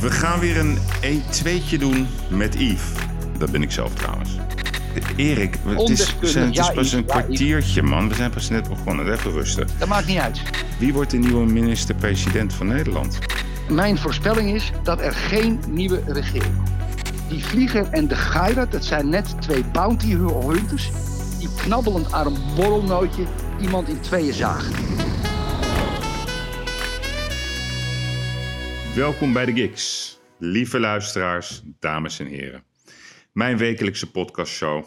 We gaan weer een E2'tje doen met Yves. Dat ben ik zelf trouwens. Erik, het is, we zijn- het is pas een kwartiertje, man. We zijn pas net begonnen. Even rusten. Dat maakt niet uit. Wie wordt de nieuwe minister-president van Nederland? Mijn voorspelling is dat er geen nieuwe regering komt. Die Vlieger en de Geirat, dat zijn net twee bounty hunters... die knabbelend aan een borrelnootje iemand in tweeën zagen. Welkom bij de Gigs. Lieve luisteraars, dames en heren. Mijn wekelijkse podcastshow,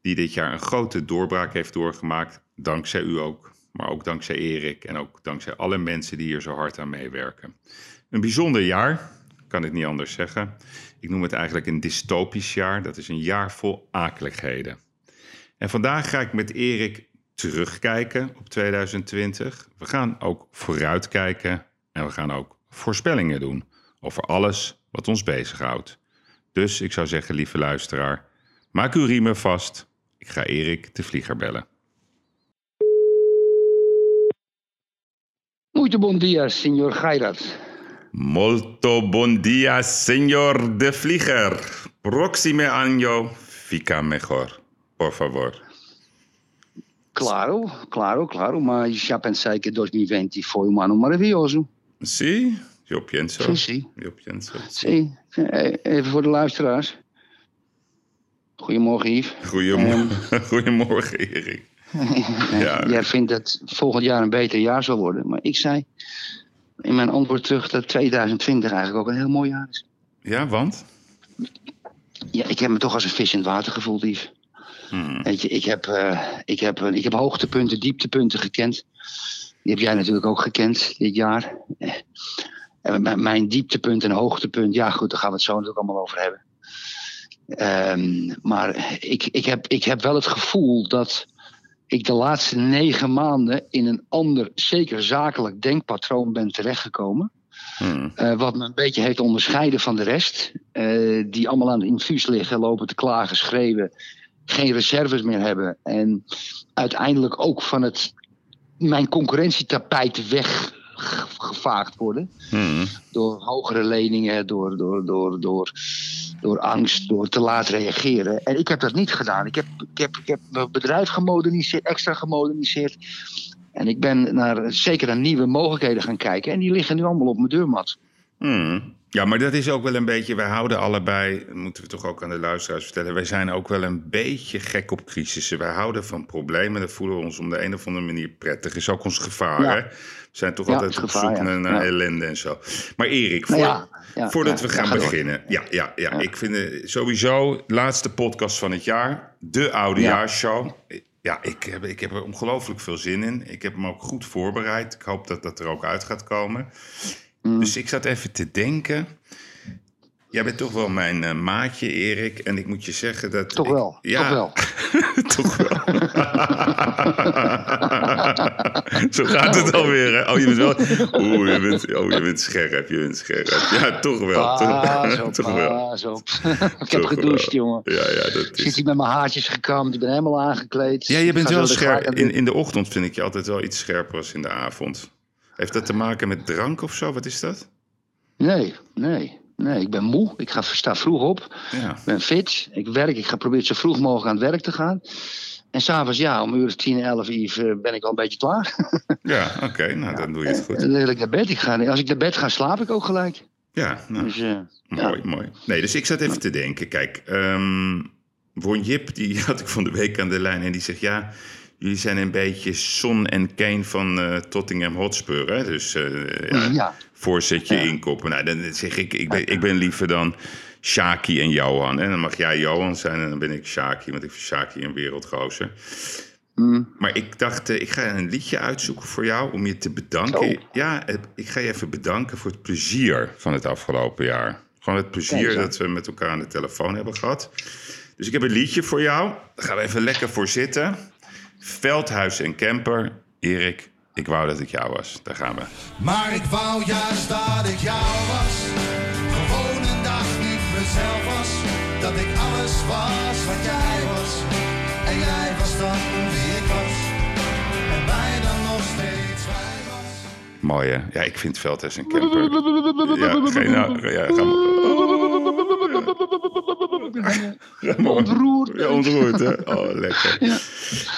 die dit jaar een grote doorbraak heeft doorgemaakt. Dankzij u ook, maar ook dankzij Erik en ook dankzij alle mensen die hier zo hard aan meewerken. Een bijzonder jaar, kan ik niet anders zeggen. Ik noem het eigenlijk een dystopisch jaar. Dat is een jaar vol akeligheden. En vandaag ga ik met Erik terugkijken op 2020. We gaan ook vooruitkijken en we gaan ook voorspellingen doen over alles wat ons bezighoudt. Dus ik zou zeggen, lieve luisteraar, maak uw riemen vast. Ik ga Erik de Vlieger bellen. Muito bom dia, senor Geirat. Molto bon dia, señor de Vlieger. Proxime año fica mejor. Por favor. Claro, claro, claro, mas já pensei que 2020 foi um ano maravilhoso. Sí, Yo pienso. Zie, eh, even voor de luisteraars. Goedemorgen, Yves. Goedemorgen, Goedemorgen Erik. Ja. Jij vindt dat volgend jaar een beter jaar zal worden. Maar ik zei in mijn antwoord terug dat 2020 eigenlijk ook een heel mooi jaar is. Ja, want? Ja, ik heb me toch als een vis in het water gevoeld, Yves. Hmm. Weet je, ik heb, eh, ik, heb, eh, ik heb hoogtepunten, dieptepunten gekend. Die heb jij natuurlijk ook gekend dit jaar. En mijn dieptepunt en hoogtepunt, ja goed, daar gaan we het zo natuurlijk allemaal over hebben. Ehm, maar ik, ik, heb, ik heb wel het gevoel dat ik de laatste negen maanden in een ander, zeker zakelijk denkpatroon ben terechtgekomen. Hmm. Eh, wat me een beetje heeft onderscheiden van de rest. eh, die allemaal aan het infuus liggen, lopen te klagen, schreeuwen. Geen reserves meer hebben. En uiteindelijk ook van het, mijn concurrentietapijt weggevaagd worden. Hmm. Door hogere leningen, door, door, door, door, door angst, door te laat reageren. En ik heb dat niet gedaan. Ik heb, ik heb, ik heb mijn bedrijf gemoderniseerd, extra gemoderniseerd. En ik ben naar, zeker naar nieuwe mogelijkheden gaan kijken. En die liggen nu allemaal op mijn deurmat. Hmm. Ja, maar dat is ook wel een beetje. Wij houden allebei, moeten we toch ook aan de luisteraars vertellen. Wij zijn ook wel een beetje gek op crisissen. Wij houden van problemen. Dat voelen we ons om de een of andere manier prettig. Is ook ons gevaar. Ja. Zijn toch Ja, altijd op zoek naar, ellende en zo. Maar Erik, Nou voor- voordat we gaan beginnen. Ja, ja, ja, ik vind het sowieso laatste podcast van het jaar. De oudejaarsshow. Ja, ik heb, ik heb er ongelooflijk veel zin in. Ik heb hem ook goed voorbereid. Ik hoop dat dat er ook uit gaat komen. Mm. Dus ik zat even te denken. Jij bent toch wel mijn eh, maatje, Erik. En ik moet je zeggen dat. Toch ik- wel, ja, toch wel. toch wel. Zo gaat het alweer. Hè? Oh, je bent wel. Oeh, je bent, oh, je bent scherp. Je bent scherp. Ja, toch wel. Pas toch, op, toch wel. op. ik heb gedoucht, jongen. Ja, ja, dat Ik zit is. hier met mijn haartjes gekamd, ik ben helemaal aangekleed. Ja, je bent wel scherp. In, in de ochtend vind ik je altijd wel iets scherper als in de avond. Heeft dat te maken met drank of zo? Wat is dat? Nee, nee, nee. Ik ben moe. Ik ga, sta vroeg op. Ja. Ik ben fit. Ik werk. Ik ga proberen zo vroeg mogelijk aan het werk te gaan. En s'avonds, ja, om uur of 10, 11 Yves, eh, ben ik al een beetje klaar. Ja, oké. nou, dan doe je het goed. Dan ik naar bed. Ik ga, als ik naar bed ga, slaap ik ook gelijk. Ja, nou. Dus, eh, Mooi, mooi. Nee, dus ik zat even te denken. Kijk, Ron Jip, die had ik van de week aan de lijn. En die zegt, ja, jullie zijn een beetje Son en Kane van eh, Tottingham Hotspur. Hè? Dus ja, ja. Voorzetje Ja. inkoppen. Nou, dan zeg ik, ik ben, ik ben liever dan Shaki en Johan. En dan mag jij Johan zijn en dan ben ik Shaki. Want ik vind Shaki een wereldgozer. Mm. Maar ik dacht, eh, ik ga een liedje uitzoeken voor jou om je te bedanken. Zo. Ja, ik ga je even bedanken voor het plezier van het afgelopen jaar. Gewoon het plezier dat we met elkaar aan de telefoon hebben gehad. Dus ik heb een liedje voor jou. Daar gaan we even lekker voor zitten. Veldhuis en Camper. Erik, ik wou dat ik jou was. Daar gaan we. Maar ik wou juist dat ik jou was. Gewoon een dag niet mezelf was. Dat ik alles was wat jij was. En jij was dan wie ik was. En wij dan nog steeds wij was. Mooi hè? Ja, ik vind Veldhuis een camper. Ja, geen, nou, ja, ga maar. Ontroerd. Ja, ontroerd hè? Oh, lekker. Ja.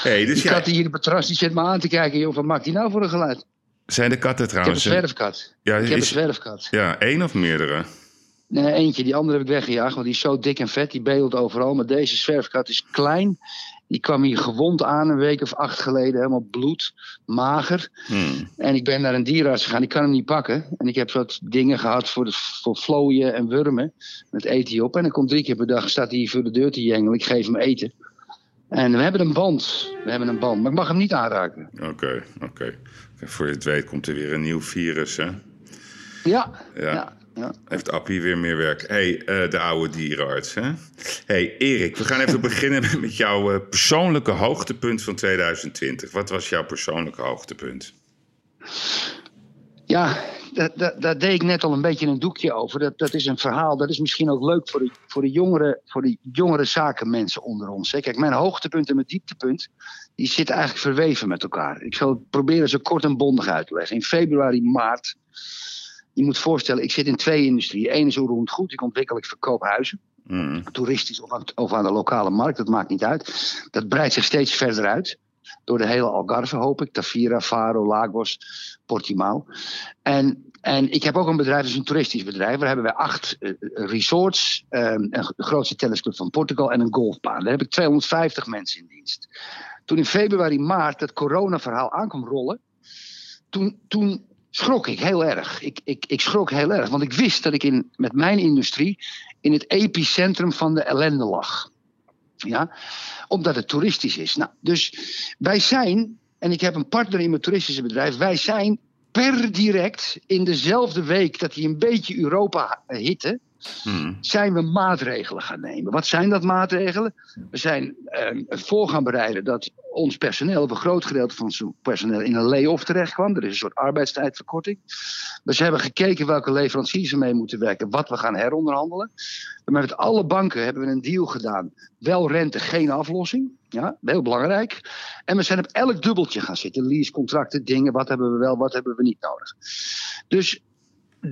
Hey, dus Die kat hier op het terras die zit me aan te kijken. Joh, wat maakt die nou voor een geluid? zijn de katten Ik heb een trouwens... zwerfkat. Ja, Ik heb een is, zwerfkat. ja, één of meerdere? Nee, eentje. Die andere heb ik weggejaagd, want die is zo dik en vet. Die bedelt overal. Maar deze zwerfkat is klein. Die kwam hier gewond aan een week of acht geleden. Helemaal bloed, mager. Hmm. En ik ben naar een dierenarts gegaan. Ik kan hem niet pakken. En ik heb wat dingen gehad voor, de, voor vlooien en wurmen. Met eet hij op. En dan komt drie keer per dag, staat hij hier voor de deur te jengelen. Ik geef hem eten. En we hebben een band. We hebben een band. Maar ik mag hem niet aanraken. Oké, oké. Voor je het weet komt er weer een nieuw virus, hè? Ja. Ja. ja. Ja. Heeft Appie weer meer werk. hey, eh, de oude dierenarts, hè? hey, Erik, we gaan even beginnen met- jouw eh, persoonlijke hoogtepunt van 2020. Wat was jouw persoonlijke hoogtepunt? Ja, daar, daar, daar deed ik net al een beetje een doekje over. Dat, dat is een verhaal, dat is misschien ook leuk voor de, voor de, jongere, voor de jongere zakenmensen onder ons. Hè. Kijk, mijn hoogtepunt en mijn dieptepunt, die zitten eigenlijk verweven met elkaar. Ik zal het proberen zo kort en bondig uit te leggen. In februari, maart, je moet voorstellen, ik zit in twee industrieën. Eén is roerend goed, ik ontwikkel, ik verkoop huizen. Hmm. Toeristisch of aan, of aan de lokale markt, dat maakt niet uit. Dat breidt zich steeds verder uit. Door de hele Algarve hoop ik. Tafira, Faro, Lagos, Portimao. En, en ik heb ook een bedrijf, dat is een toeristisch bedrijf. Daar hebben wij acht eh, resorts, ehm, een de grootste tennisclub van Portugal en een golfbaan. Daar heb ik 250 mensen in dienst. Toen in februari, maart dat coronaverhaal aankwam rollen, toen, toen schrok ik heel erg. Ik, ik, ik schrok heel erg, want ik wist dat ik in, met mijn industrie in het epicentrum van de ellende lag. Ja, omdat het toeristisch is. Nou, dus wij zijn, en ik heb een partner in mijn toeristische bedrijf, wij zijn per direct in dezelfde week dat hij een beetje Europa hitte, Hmm. zijn we maatregelen gaan nemen. Wat zijn dat maatregelen? We zijn eh, voor gaan bereiden dat ons personeel, of een groot gedeelte van ons personeel, in een lay-off terecht kwam. Er is een soort arbeidstijdverkorting. Dus we hebben gekeken welke leveranciers er mee moeten werken, wat we gaan heronderhandelen. Met alle banken hebben we een deal gedaan. Wel rente, geen aflossing. Ja, heel belangrijk. En we zijn op elk dubbeltje gaan zitten. Leasecontracten, dingen. Wat hebben we wel, wat hebben we niet nodig. Dus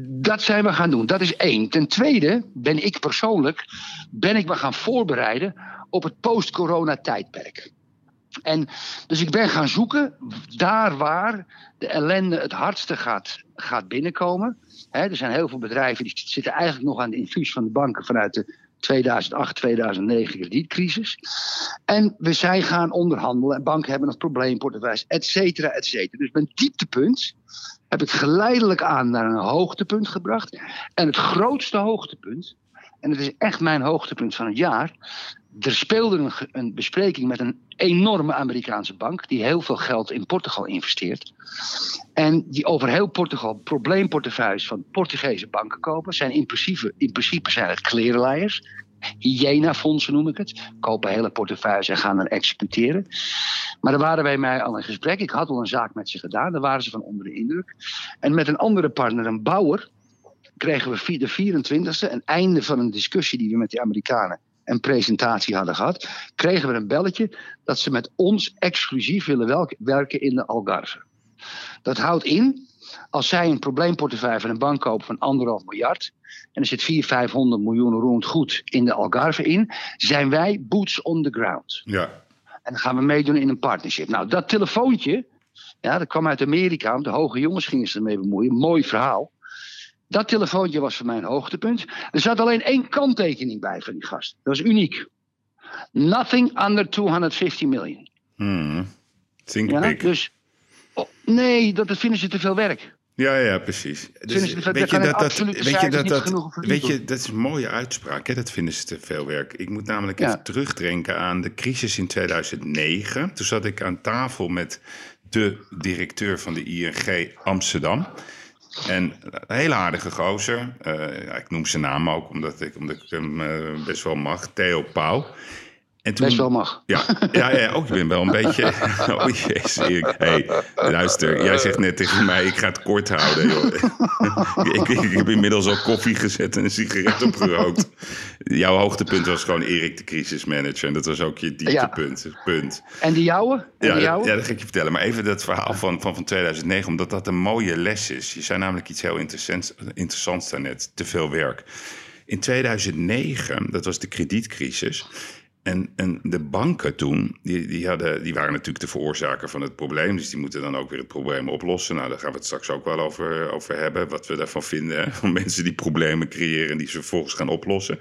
dat zijn we gaan doen. Dat is één. Ten tweede ben ik persoonlijk ben ik me gaan voorbereiden op het post-corona tijdperk. En dus ik ben gaan zoeken daar waar de ellende het hardste gaat, gaat binnenkomen. Er zijn heel veel bedrijven die zitten eigenlijk nog aan de infuus van de banken vanuit de 2008, 2009 kredietcrisis. En we zijn gaan onderhandelen en banken hebben nog probleemportefeuilles, et cetera, et cetera. Dus mijn dieptepunt heb ik geleidelijk aan naar een hoogtepunt gebracht. En het grootste hoogtepunt, en het is echt mijn hoogtepunt van het jaar. Er speelde een, bespreking met een enorme Amerikaanse bank. die heel veel geld in Portugal investeert. En die over heel Portugal probleemportefeuilles van Portugese banken kopen. Zijn in, principe, in principe zijn het klerenleiers. Hyena-fondsen noem ik het. Kopen hele portefeuilles en gaan dan executeren. Maar daar waren wij mij al in gesprek. Ik had al een zaak met ze gedaan. Daar waren ze van onder de indruk. En met een andere partner, een bouwer, kregen we de 24e, een einde van een discussie die we met die Amerikanen en presentatie hadden gehad, kregen we een belletje dat ze met ons exclusief willen werken in de Algarve. Dat houdt in, als zij een probleemportefeuille van een bank kopen van anderhalf miljard, en er zit 400, 500 miljoen rond goed in de Algarve in, zijn wij boots on the ground. Ja. En dan gaan we meedoen in een partnership. Nou, dat telefoontje, ja, dat kwam uit Amerika. want De hoge jongens gingen zich ermee bemoeien. Mooi verhaal. Dat telefoontje was voor mij een hoogtepunt. Er zat alleen één kanttekening bij van die gast. Dat was uniek. Nothing under 250 million. Hmm. Think Ja, big. dus, oh, nee, dat, dat vinden ze te veel werk. Ja, ja, precies. Dus, dat weet je dat dat, weet je dat dat, weet je, dat is een mooie uitspraak. Hè? Dat vinden ze te veel werk. Ik moet namelijk Ja. even terugdenken aan de crisis in 2009. Toen zat ik aan tafel met de directeur van de ING Amsterdam. En een hele aardige gozer. Eh, ik noem zijn naam ook, omdat ik, omdat ik hem eh, best wel mag. Theo Pauw. En toen, Best wel mag. Ja, ja, ja, ook. Ik ben wel een beetje... Oh jezus, Erik. Hey, luister, jij zegt net tegen mij, ik ga het kort houden. Joh. ik, ik, ik heb inmiddels al koffie gezet en een sigaret opgerookt. Jouw hoogtepunt was gewoon Erik de crisismanager. En dat was ook je dieptepunt. Punt. En die jouwe? En Ja, die dat, jouwe? ja, dat ga ik je vertellen. Maar even dat verhaal van, van, van 2009, omdat dat een mooie les is. Je zei namelijk iets heel interessants, interessants daarnet. Te veel werk. In 2009, dat was de kredietcrisis. En, en de banken toen, die, die, hadden, die waren natuurlijk de veroorzaker van het probleem. Dus die moeten dan ook weer het probleem oplossen. Nou, daar gaan we het straks ook wel over, over hebben. Wat we daarvan vinden. Van mensen die problemen creëren en die ze vervolgens gaan oplossen.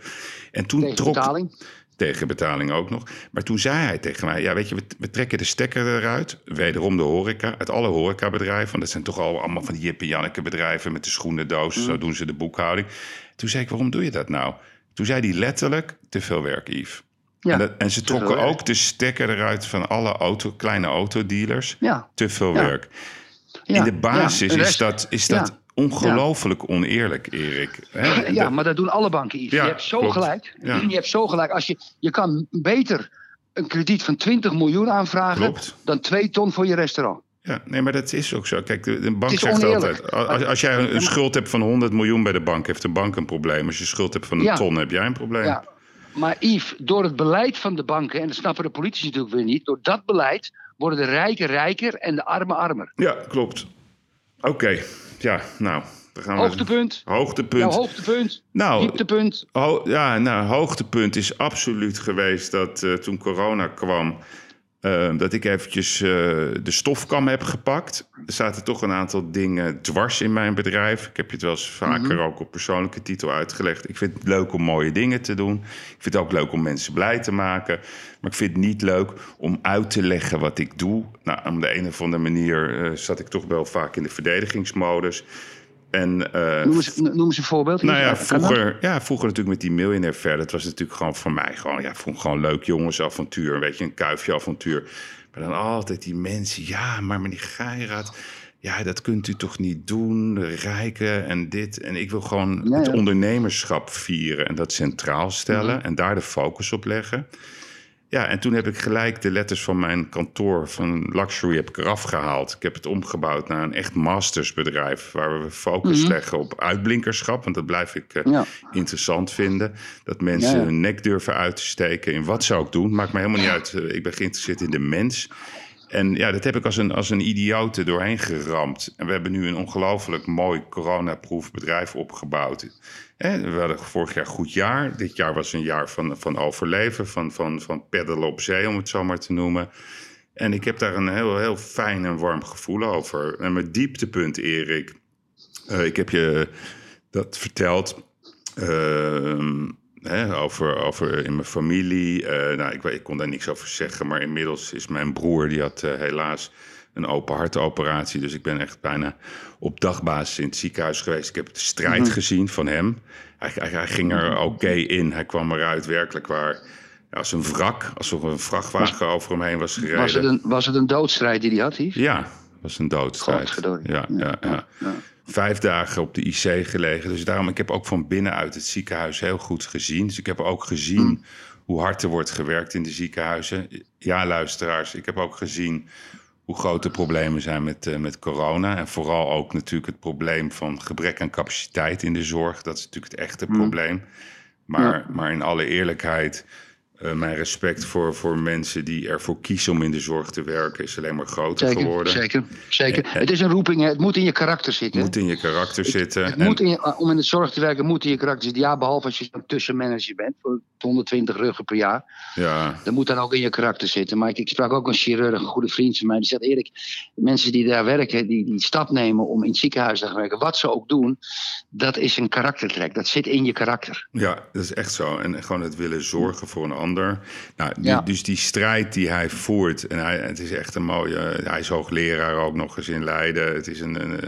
En toen Tegen trok, betaling? tegen betaling ook nog. Maar toen zei hij tegen mij: Ja, weet je, we, we trekken de stekker eruit. Wederom de horeca. Uit alle horecabedrijven. Want dat zijn toch al allemaal van die Jip en Janneke bedrijven met de schoenendoos. Zo doen ze de boekhouding. Toen zei ik: Waarom doe je dat nou? Toen zei hij letterlijk: Te veel werk, Yves. Ja, en, dat- en ze veel trokken ook de stekker eruit van alle auto, kleine autodealers. Ja. Te veel Ja. werk. Ja, In de basis de is dat, is dat ongelooflijk oneerlijk, Erik. Ja, Dat- maar dat doen alle banken. Ja, je hebt zo klopt. gelijk. Je hebt zo gelijk. Als je, je kan beter een krediet van 20 miljoen aanvragen... Klopt. dan 2 ton voor je restaurant. Ja, nee, maar dat is ook zo. Kijk, de, de bank zegt altijd... Als, als jij een, schuld hebt van 100 miljoen bij de bank... heeft de bank een probleem. Als je schuld hebt van een ton, heb jij een probleem. Ja. Maar Yves, door het beleid van de banken... en dat snappen de politici natuurlijk weer niet... door dat beleid worden de rijken rijker en de armen armer. Ja, klopt. Oké, ja, nou... Dan gaan we... Hoogtepunt. Hoogtepunt. Jouw hoogtepunt. Nou, Dieptepunt. Ho- ja, nou, hoogtepunt is absoluut geweest dat eh, toen corona kwam, eh, dat ik eventjes eh, de stofkam heb gepakt. Er zaten toch een aantal dingen dwars in mijn bedrijf. Ik heb je het wel eens vaker ook op persoonlijke titel uitgelegd. Ik vind het leuk om mooie dingen te doen. Ik vind het ook leuk om mensen blij te maken. Maar ik vind het niet leuk om uit te leggen wat ik doe. Nou, op de een of andere manier eh, zat ik toch wel vaak in de verdedigingsmodus. En, eh, Noem eens, noem eens een voorbeeld. nou ja, vroeger, ja, vroeger natuurlijk met die miljonair verder. Dat was natuurlijk gewoon voor mij gewoon, ja, vond gewoon leuk jongensavontuur. Weet je, een kuifje avontuur. Maar dan altijd die mensen, ja, maar meneer Geiraat, ja, dat kunt u toch niet doen, de rijken en dit. En ik wil gewoon Ja, het ja. Mhm. ondernemerschap vieren en dat centraal stellen en daar de focus op leggen. Ja, en toen heb ik gelijk de letters van mijn kantoor van Luxury heb ik eraf gehaald. Ik heb het omgebouwd naar een echt mastersbedrijf... waar we focus leggen op uitblinkerschap. Want dat blijf ik eh, Mhm. Ja. interessant vinden. Dat mensen Ja, ja. hun nek durven uit te steken in wat zou ik doen. Maakt me helemaal niet uit. Eh, Ik ben geïnteresseerd in de mens. En ja, dat heb ik als een, als een idioot doorheen geramd. En we hebben nu een ongelooflijk mooi coronaproof bedrijf opgebouwd. We hadden vorig jaar goed jaar. Dit jaar was een jaar van, van overleven, van, van, van peddelen op zee, om het zo maar te noemen. En ik heb daar een heel, heel fijn en warm gevoel over. En mijn dieptepunt, Erik. eh, ik heb je dat verteld. ehm, over, over in mijn familie. Eh, nou, ik, ik kon daar niks over zeggen. Maar inmiddels is mijn broer, die had eh, helaas een open hartoperatie. Dus ik ben echt bijna op dagbasis in het ziekenhuis geweest. Ik heb de strijd gezien van hem. Hij, hij, hij ging er oké in. Hij kwam eruit werkelijk waar. ja, Als een wrak, alsof een vrachtwagen over hem heen was gereden. Was het, een, was het een doodstrijd die hij had, Yves? Ja, was een doodstrijd. Ja, ja, ja. ja. Vijf dagen op de IC gelegen. Dus daarom, ik heb ook van binnenuit het ziekenhuis heel goed gezien. Dus ik heb ook gezien Mm. hoe hard er wordt gewerkt in de ziekenhuizen. Ja, luisteraars, ik heb ook gezien hoe groot de problemen zijn met, eh, met corona. En vooral ook natuurlijk het probleem van gebrek aan capaciteit in de zorg. Dat is natuurlijk het echte probleem. Maar, maar in alle eerlijkheid, eh, mijn respect voor, voor mensen die ervoor kiezen om in de zorg te werken, is alleen maar groter Zeker, geworden. zeker, zeker. Het is een roeping, hè. het moet in je karakter zitten. Het moet in je karakter zitten. Het En- moet in je- om in de zorg te werken moet in je karakter zitten. Ja, behalve als je een tussenmanager bent voor 120 ruggen per jaar. ja, Dat moet dan ook in je karakter zitten. Maar ik, ik sprak ook een chirurg, een goede vriend van mij. Die zegt, Erik, mensen die daar werken, die die stap nemen om in het ziekenhuis te gaan werken, wat ze ook doen, dat is een karaktertrek. Dat zit in je karakter. ja, dat is echt zo. En gewoon het willen zorgen voor een ander. Nou, die- Ja. Dus die strijd die hij voert. En hij, het is echt een mooie. Hij is hoogleraar ook nog eens in Leiden. Het is een, een,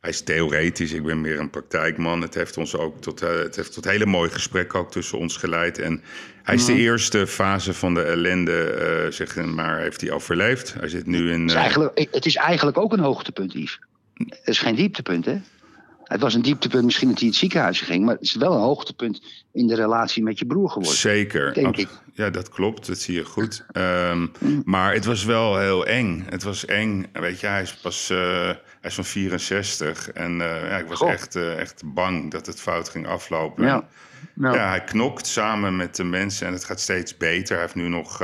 hij is theoretisch. Ik ben meer een praktijkman. Het heeft ons ook tot, eh, het heeft tot hele mooie gesprekken ook tussen ons geleid. En hij is de eerste fase van de ellende, eh, zeg maar, heeft hij overleefd. Hij zit nu in. Het is eh, eigenlijk, het is eigenlijk ook een hoogtepunt, Yves. Het is geen dieptepunt, hè? Het was een dieptepunt misschien dat hij in het ziekenhuis ging, maar het is wel een hoogtepunt in de relatie met je broer geworden. Zeker. Denk ik. Ja, dat klopt. Dat zie je goed. Ehm, maar het was wel heel eng. Het was eng. Weet je, hij is pas eh, hij is van 64. En eh, ja, ik was echt, eh, echt bang dat het fout ging aflopen. Ja. Nou, Ja, hij knokt samen met de mensen en het gaat steeds beter. Hij heeft nu nog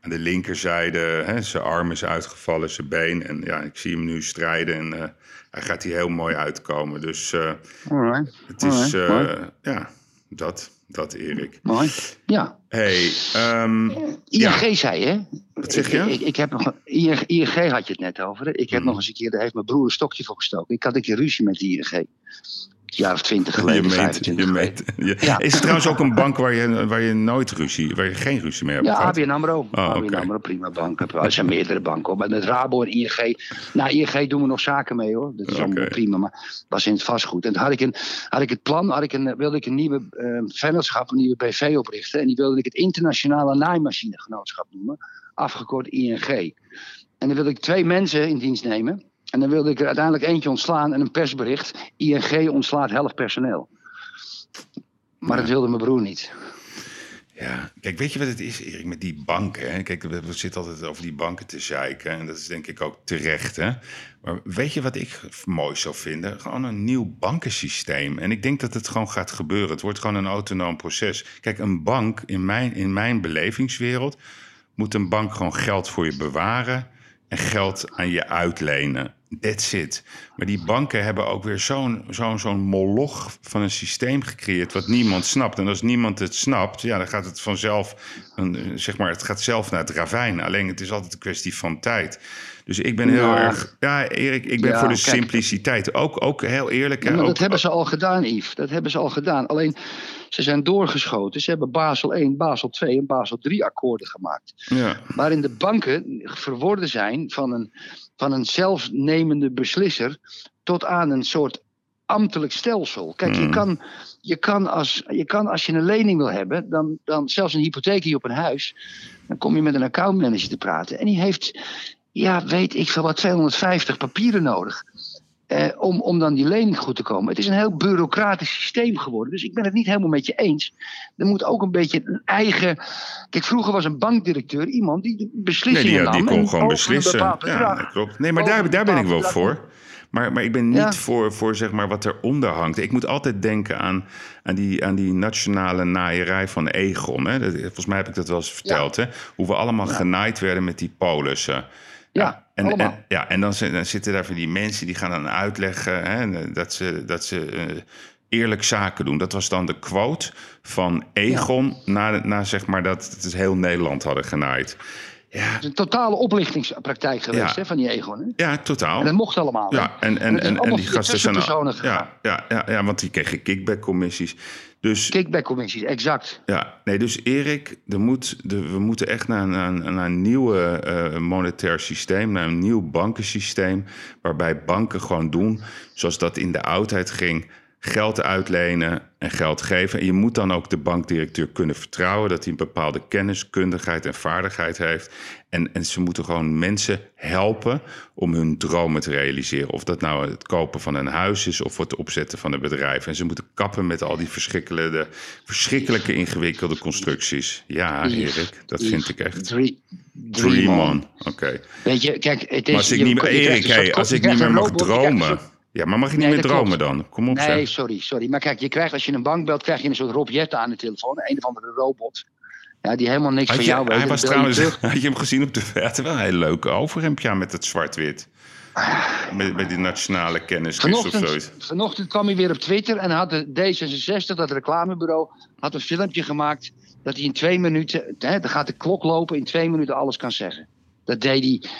aan de linkerzijde, hè, zijn arm is uitgevallen, zijn been. En ja, ik zie hem nu strijden en eh, hij gaat hier heel mooi uitkomen. Dus eh, alright. het is, Alright, eh, ja, dat, dat Erik. Mooi. Ja. Hey, ehm, ING Ja. zei je? Wat zeg je? Ik, ik, ik heb nog, ING, ING had je het net over. hè? Ik heb Mhm. nog eens een keer, daar heeft mijn broer een stokje voor gestoken. Ik had een keer ruzie met de ING. Jaar of twintig je geleden, meet, 25 je geleden. meet. je- Ja. Is het trouwens ook een bank waar je, waar je nooit ruzie, waar je geen ruzie mee hebt Ja? ABN AMRO. Oh, ABN. AMRO, prima bank. Er zijn meerdere banken. hoor. Maar met Rabo en ING. Nou, ING doen we nog zaken mee hoor. Dat is allemaal prima. Maar was in het vastgoed. En toen had ik, een, had ik het plan, had ik een, wilde ik een nieuwe eh, vennootschap, een nieuwe BV oprichten. En die wilde ik het Internationale Naaimachinegenootschap noemen. Afgekort ING. En dan wilde ik twee mensen in dienst nemen. En dan wilde ik er uiteindelijk eentje ontslaan en een persbericht. ING ontslaat helft personeel. Maar dat wilde mijn broer niet. Ja, kijk, weet je wat het is, Erik, met die banken? Hè? Kijk, we we zitten altijd over die banken te zeiken. En dat is denk ik ook terecht, hè? Maar weet je wat ik mooi zou vinden? Gewoon een nieuw bankensysteem. En ik denk dat het gewoon gaat gebeuren. Het wordt gewoon een autonoom proces. Kijk, een bank, in mijn, in mijn belevingswereld... moet een bank gewoon geld voor je bewaren... en geld aan je uitlenen. That's it. Maar die banken hebben ook weer zo'n zo'n zo'n moloch van een systeem gecreëerd wat niemand snapt. En als niemand het snapt, ja, dan gaat het vanzelf, een, zeg maar, het gaat zelf naar het ravijn. Alleen het is altijd een kwestie van tijd. Dus ik ben heel Ja. erg, ja, Erik, ik ben Ja, voor de kijk. simpliciteit. Ook, ook heel eerlijk. Ja, maar ook, dat hebben ze al gedaan, Yves. Dat hebben ze al gedaan. Alleen, ze zijn doorgeschoten. Ze hebben Basel 1, Basel 2 en Basel 3 akkoorden gemaakt. ja, Waarin de banken verworden zijn van een, van een zelfnemende beslisser... tot aan een soort ambtelijk stelsel. Kijk, je, Hmm. kan, je, kan als, je kan als je een lening wil hebben... Dan, dan zelfs een hypotheek hier op een huis... dan kom je met een accountmanager te praten. En die heeft, ja, weet ik veel wat, 250 papieren nodig... Eh, om, om dan die lening goed te komen. Het is een heel bureaucratisch systeem geworden. Dus ik ben het niet helemaal met je eens. Er moet ook een beetje een eigen. Kijk, vroeger was een bankdirecteur iemand die de nee, beslissingen die, nam. die kon gewoon beslissen. Ja, dat klopt. Nee, maar daar, daar ben ik wel voor. Maar, maar ik ben niet Ja. voor, voor zeg maar, wat eronder hangt. Ik moet altijd denken aan, aan, die, aan die nationale naaierij van Egon. Hè? Dat, volgens mij heb ik dat wel eens verteld. Hè? Hoe we allemaal genaaid werden met die polissen. Ja, en, ja, en dan, zi- dan zitten daar van die mensen die gaan dan uitleggen hè, dat ze, dat ze eh, eerlijk zaken doen. Dat was dan de quote van Egon na, na zeg maar dat het heel Nederland hadden genaaid. Ja, Het is een totale oplichtingspraktijk geweest Ja. hè, van die Egon. Hè? ja totaal. En dat mocht allemaal. Ja, en, en, en, en die gasten zijn... Ja, ja, ja, ja, want die kregen kickbackcommissies. Dus, Kickbackcommissies, exact. ja, nee, dus Erik, er moet, de, we moeten echt naar, naar, naar een nieuw eh, monetair systeem, naar een nieuw bankensysteem, waarbij banken gewoon doen zoals dat in de oudheid ging. Geld uitlenen en geld geven. En je moet dan ook de bankdirecteur kunnen vertrouwen dat hij een bepaalde kennis, kundigheid en vaardigheid heeft. En, en ze moeten gewoon mensen helpen om hun dromen te realiseren. Of dat nou het kopen van een huis is of het opzetten van een bedrijf. En ze moeten kappen met al die verschrikkelijke, verschrikkelijke ingewikkelde constructies. Ja, Erik, dat vind ik echt. Dream, on. Oké. Weet je, kijk, het is. Maar als ik niet Erik, hey, als ik niet meer mag dromen. soort- Ja, maar mag je niet Nee, meer dromen klopt. dan? Kom op, Nee, zeg. sorry, sorry. Maar kijk, je krijgt als je een bank belt, krijg je een soort Rob Jette aan de telefoon. Een of andere robot. Ja, die helemaal niks Had van je, jou weet. hij was trouwens, had je hem gezien op de had wel een heel leuk overhemdje met het zwart-wit. Met, met die nationale kennisquiz of zoiets. Vanochtend, vanochtend kwam hij weer op Twitter en had de D66, dat reclamebureau, had een filmpje gemaakt dat hij in twee minuten, hè, dan gaat de klok lopen, in twee minuten alles kan zeggen. Dat deed hij,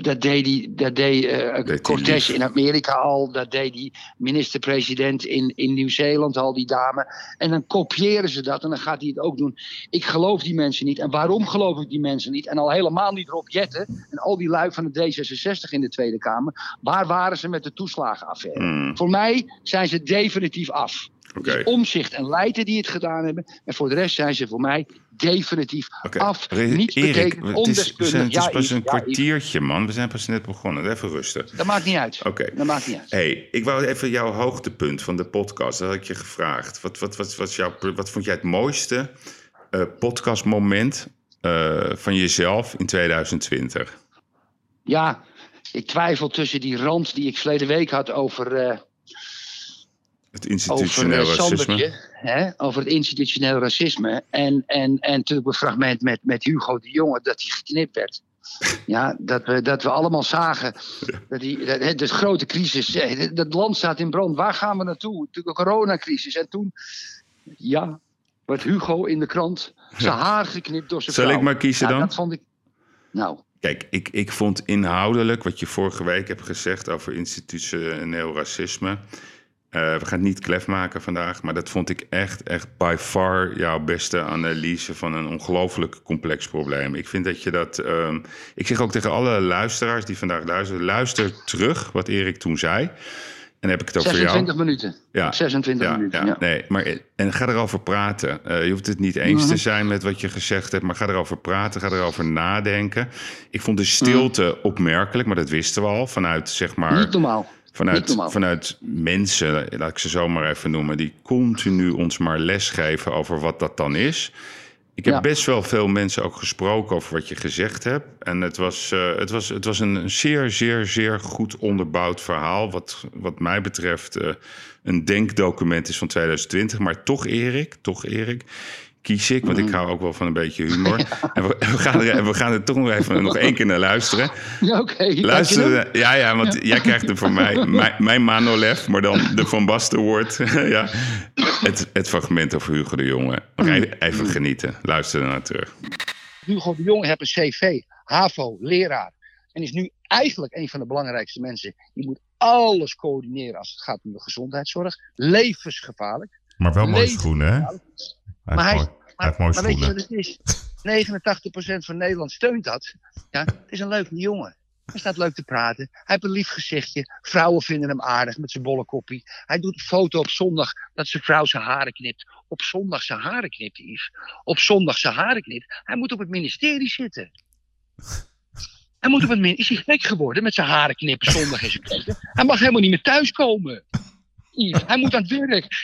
dat deed, hij, dat deed eh, hij Cortés in Amerika al, dat deed die minister-president in, in Nieuw-Zeeland al, die dame. En dan kopiëren ze dat en dan gaat hij het ook doen. Ik geloof die mensen niet. En waarom geloof ik die mensen niet? En al helemaal niet Rob Jetten en al die lui van de D66 in de Tweede Kamer. Waar waren ze met de toeslagenaffaire? Hmm, Voor mij zijn ze definitief af. Het is Omzicht en Leiden die het gedaan hebben. En voor de rest zijn ze voor mij definitief af. Re- Erik, betekent het is, we ondeskundig. zijn, het is Ja, pas een ja, kwartiertje, man. We zijn pas net begonnen. Even rusten. Dat maakt niet uit. Oké. Dat maakt niet uit. hey, ik wou even jouw hoogtepunt van de podcast. Dat had ik je gevraagd. Wat, wat, wat, wat, jouw, wat vond jij het mooiste uh, podcastmoment uh, van jezelf in 2020? Ja, ik twijfel tussen die rand die ik verleden week had over. Uh, het institutioneel over, racisme. Hè, over het institutioneel racisme. En, en, en natuurlijk een fragment met, met Hugo de Jonge dat hij geknipt werd. Ja, dat we, dat we allemaal zagen. Dat die, dat, de grote crisis. Het land staat in brand. Waar gaan we naartoe? Natuurlijk een coronacrisis. En toen, ja, werd Hugo in de krant zijn haar geknipt door zijn Zal ik maar kiezen dan? Dat vond ik. Nou. Kijk, ik, ik vond inhoudelijk wat je vorige week hebt gezegd over institutioneel racisme. Uh, we gaan het niet klef maken vandaag, maar dat vond ik echt, echt by far jouw beste analyse van een ongelooflijk complex probleem. Ik vind dat je dat. Uh, ik zeg ook tegen alle luisteraars die vandaag luisteren: luister terug wat Erik toen zei. En heb ik het over 26 jou. minuten. Ja. 26 ja, minuten. Ja. Nee, maar en ga erover praten. Uh, je hoeft het niet eens te mhm. zijn met wat je gezegd hebt, maar ga erover praten, ga erover nadenken. Ik vond de stilte opmerkelijk, maar dat wisten we al vanuit zeg maar. Niet normaal. Vanuit, vanuit mensen, laat ik ze zo maar even noemen, die continu ons maar lesgeven over wat dat dan is. Ik heb best wel veel mensen ook gesproken over wat je gezegd hebt. En het was, uh, het was, het was een zeer, zeer, zeer goed onderbouwd verhaal. Wat, wat mij betreft uh, een denkdocument is van 2020. Maar toch, Erik, toch, Erik kies ik, want ik mhm. hou ook wel van een beetje humor. En, we, gaan er, we gaan er toch nog even nog één keer naar luisteren. Ja, oké. Luisteren, ja, ja, want jij krijgt er van mij mijn, mijn Manolev, maar dan de Van Basten woord. ja. het, het fragment over Hugo de Jonge. Mhm. even, genieten. Luister er naar terug. Hugo de Jonge heeft een cv, HAVO, leraar. En is nu eigenlijk een van de belangrijkste mensen. Die moet alles coördineren als het gaat om de gezondheidszorg. Levensgevaarlijk. Maar wel mooi schoenen, hè? Maar hij, maar, maar weet je wat het is? 89% van Nederland steunt dat. Ja, het is een leuke jongen. Hij staat leuk te praten. Hij heeft een lief gezichtje. Vrouwen vinden hem aardig met zijn bolle koppie. Hij doet een foto op zondag dat zijn vrouw zijn haren knipt. Op zondag zijn haren knipt, Yves. Op zondag zijn haren knipt. Hij moet op het ministerie zitten. Hij moet op het ministerie. Is hij gek geworden met zijn haren knippen zondag in zijn kleden? Hij mag helemaal niet meer thuiskomen. Hij moet aan het werk.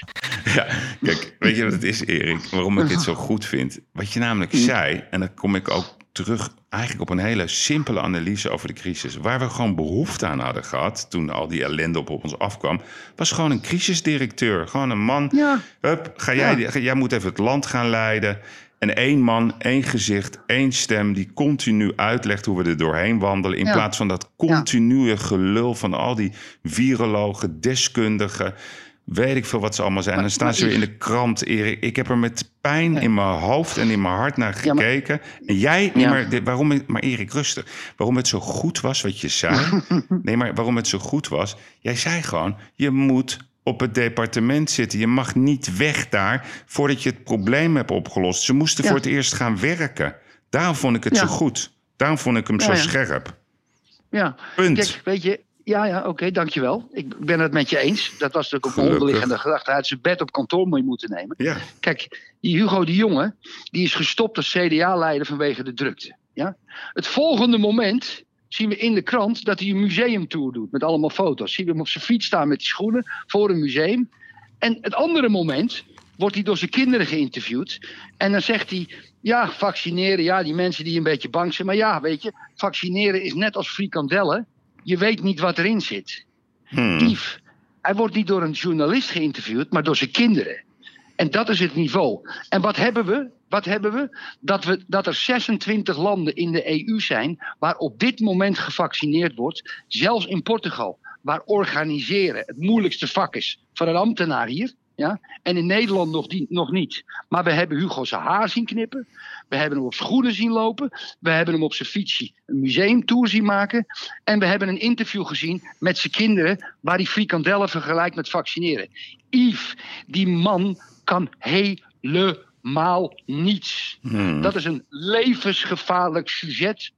Ja, kijk, weet je wat het is, Erik? Waarom ik dit zo goed vind? Wat je namelijk hm. zei, en dan kom ik ook terug eigenlijk op een hele simpele analyse over de crisis. Waar we gewoon behoefte aan hadden gehad toen al die ellende op ons afkwam, was gewoon een crisisdirecteur. Gewoon een man. Ja. Hup, ga jij, ja. jij moet even het land gaan leiden. En één man, één gezicht, één stem die continu uitlegt hoe we er doorheen wandelen. In plaats van dat continue gelul van al die virologen, deskundigen. Weet ik veel wat ze allemaal zijn. En dan staan ze weer in de krant, Erik. Ik heb er met pijn in mijn hoofd en in mijn hart naar gekeken. En jij, nee, maar, waarom, maar Erik, rustig. Waarom het zo goed was wat je zei. nee, maar waarom het zo goed was. Jij zei gewoon, je moet op het departement zitten. Je mag niet weg daar voordat je het probleem hebt opgelost. Ze moesten voor het eerst gaan werken. Daarom vond ik het zo goed. Daarom vond ik hem zo scherp. Ja, Punt. Kijk, weet je, ja, ja, oké, dankjewel. Ik ben het met je eens. Dat was natuurlijk een onderliggende gedachte. Hij had zijn bed op kantoor mee moeten nemen. Ja. Kijk, die Hugo de Jonge, die is gestopt als CDA-leider vanwege de drukte. Ja? Het volgende moment zien we in de krant dat hij een museumtour doet met allemaal foto's. Zien we hem op zijn fiets staan met die schoenen voor een museum. En het andere moment wordt hij door zijn kinderen geïnterviewd. En dan zegt hij, ja, vaccineren, ja, die mensen die een beetje bang zijn. Maar ja, weet je, vaccineren is net als frikandellen. Je weet niet wat erin zit. Hmm. hij wordt niet door een journalist geïnterviewd, maar door zijn kinderen. En dat is het niveau. En wat hebben we? Wat hebben we? Dat, we? dat er 26 landen in de EU zijn waar op dit moment gevaccineerd wordt. Zelfs in Portugal, waar organiseren het moeilijkste vak is van een ambtenaar hier. Ja? En in Nederland nog, die, nog niet. Maar we hebben Hugo zijn haar zien knippen. We hebben hem op schoenen zien lopen. We hebben hem op zijn fietsje een museumtour zien maken. En we hebben een interview gezien met zijn kinderen... waar hij frikandellen vergelijkt met vaccineren. Yves, die man kan helemaal niets. Hmm. Dat is een levensgevaarlijk sujet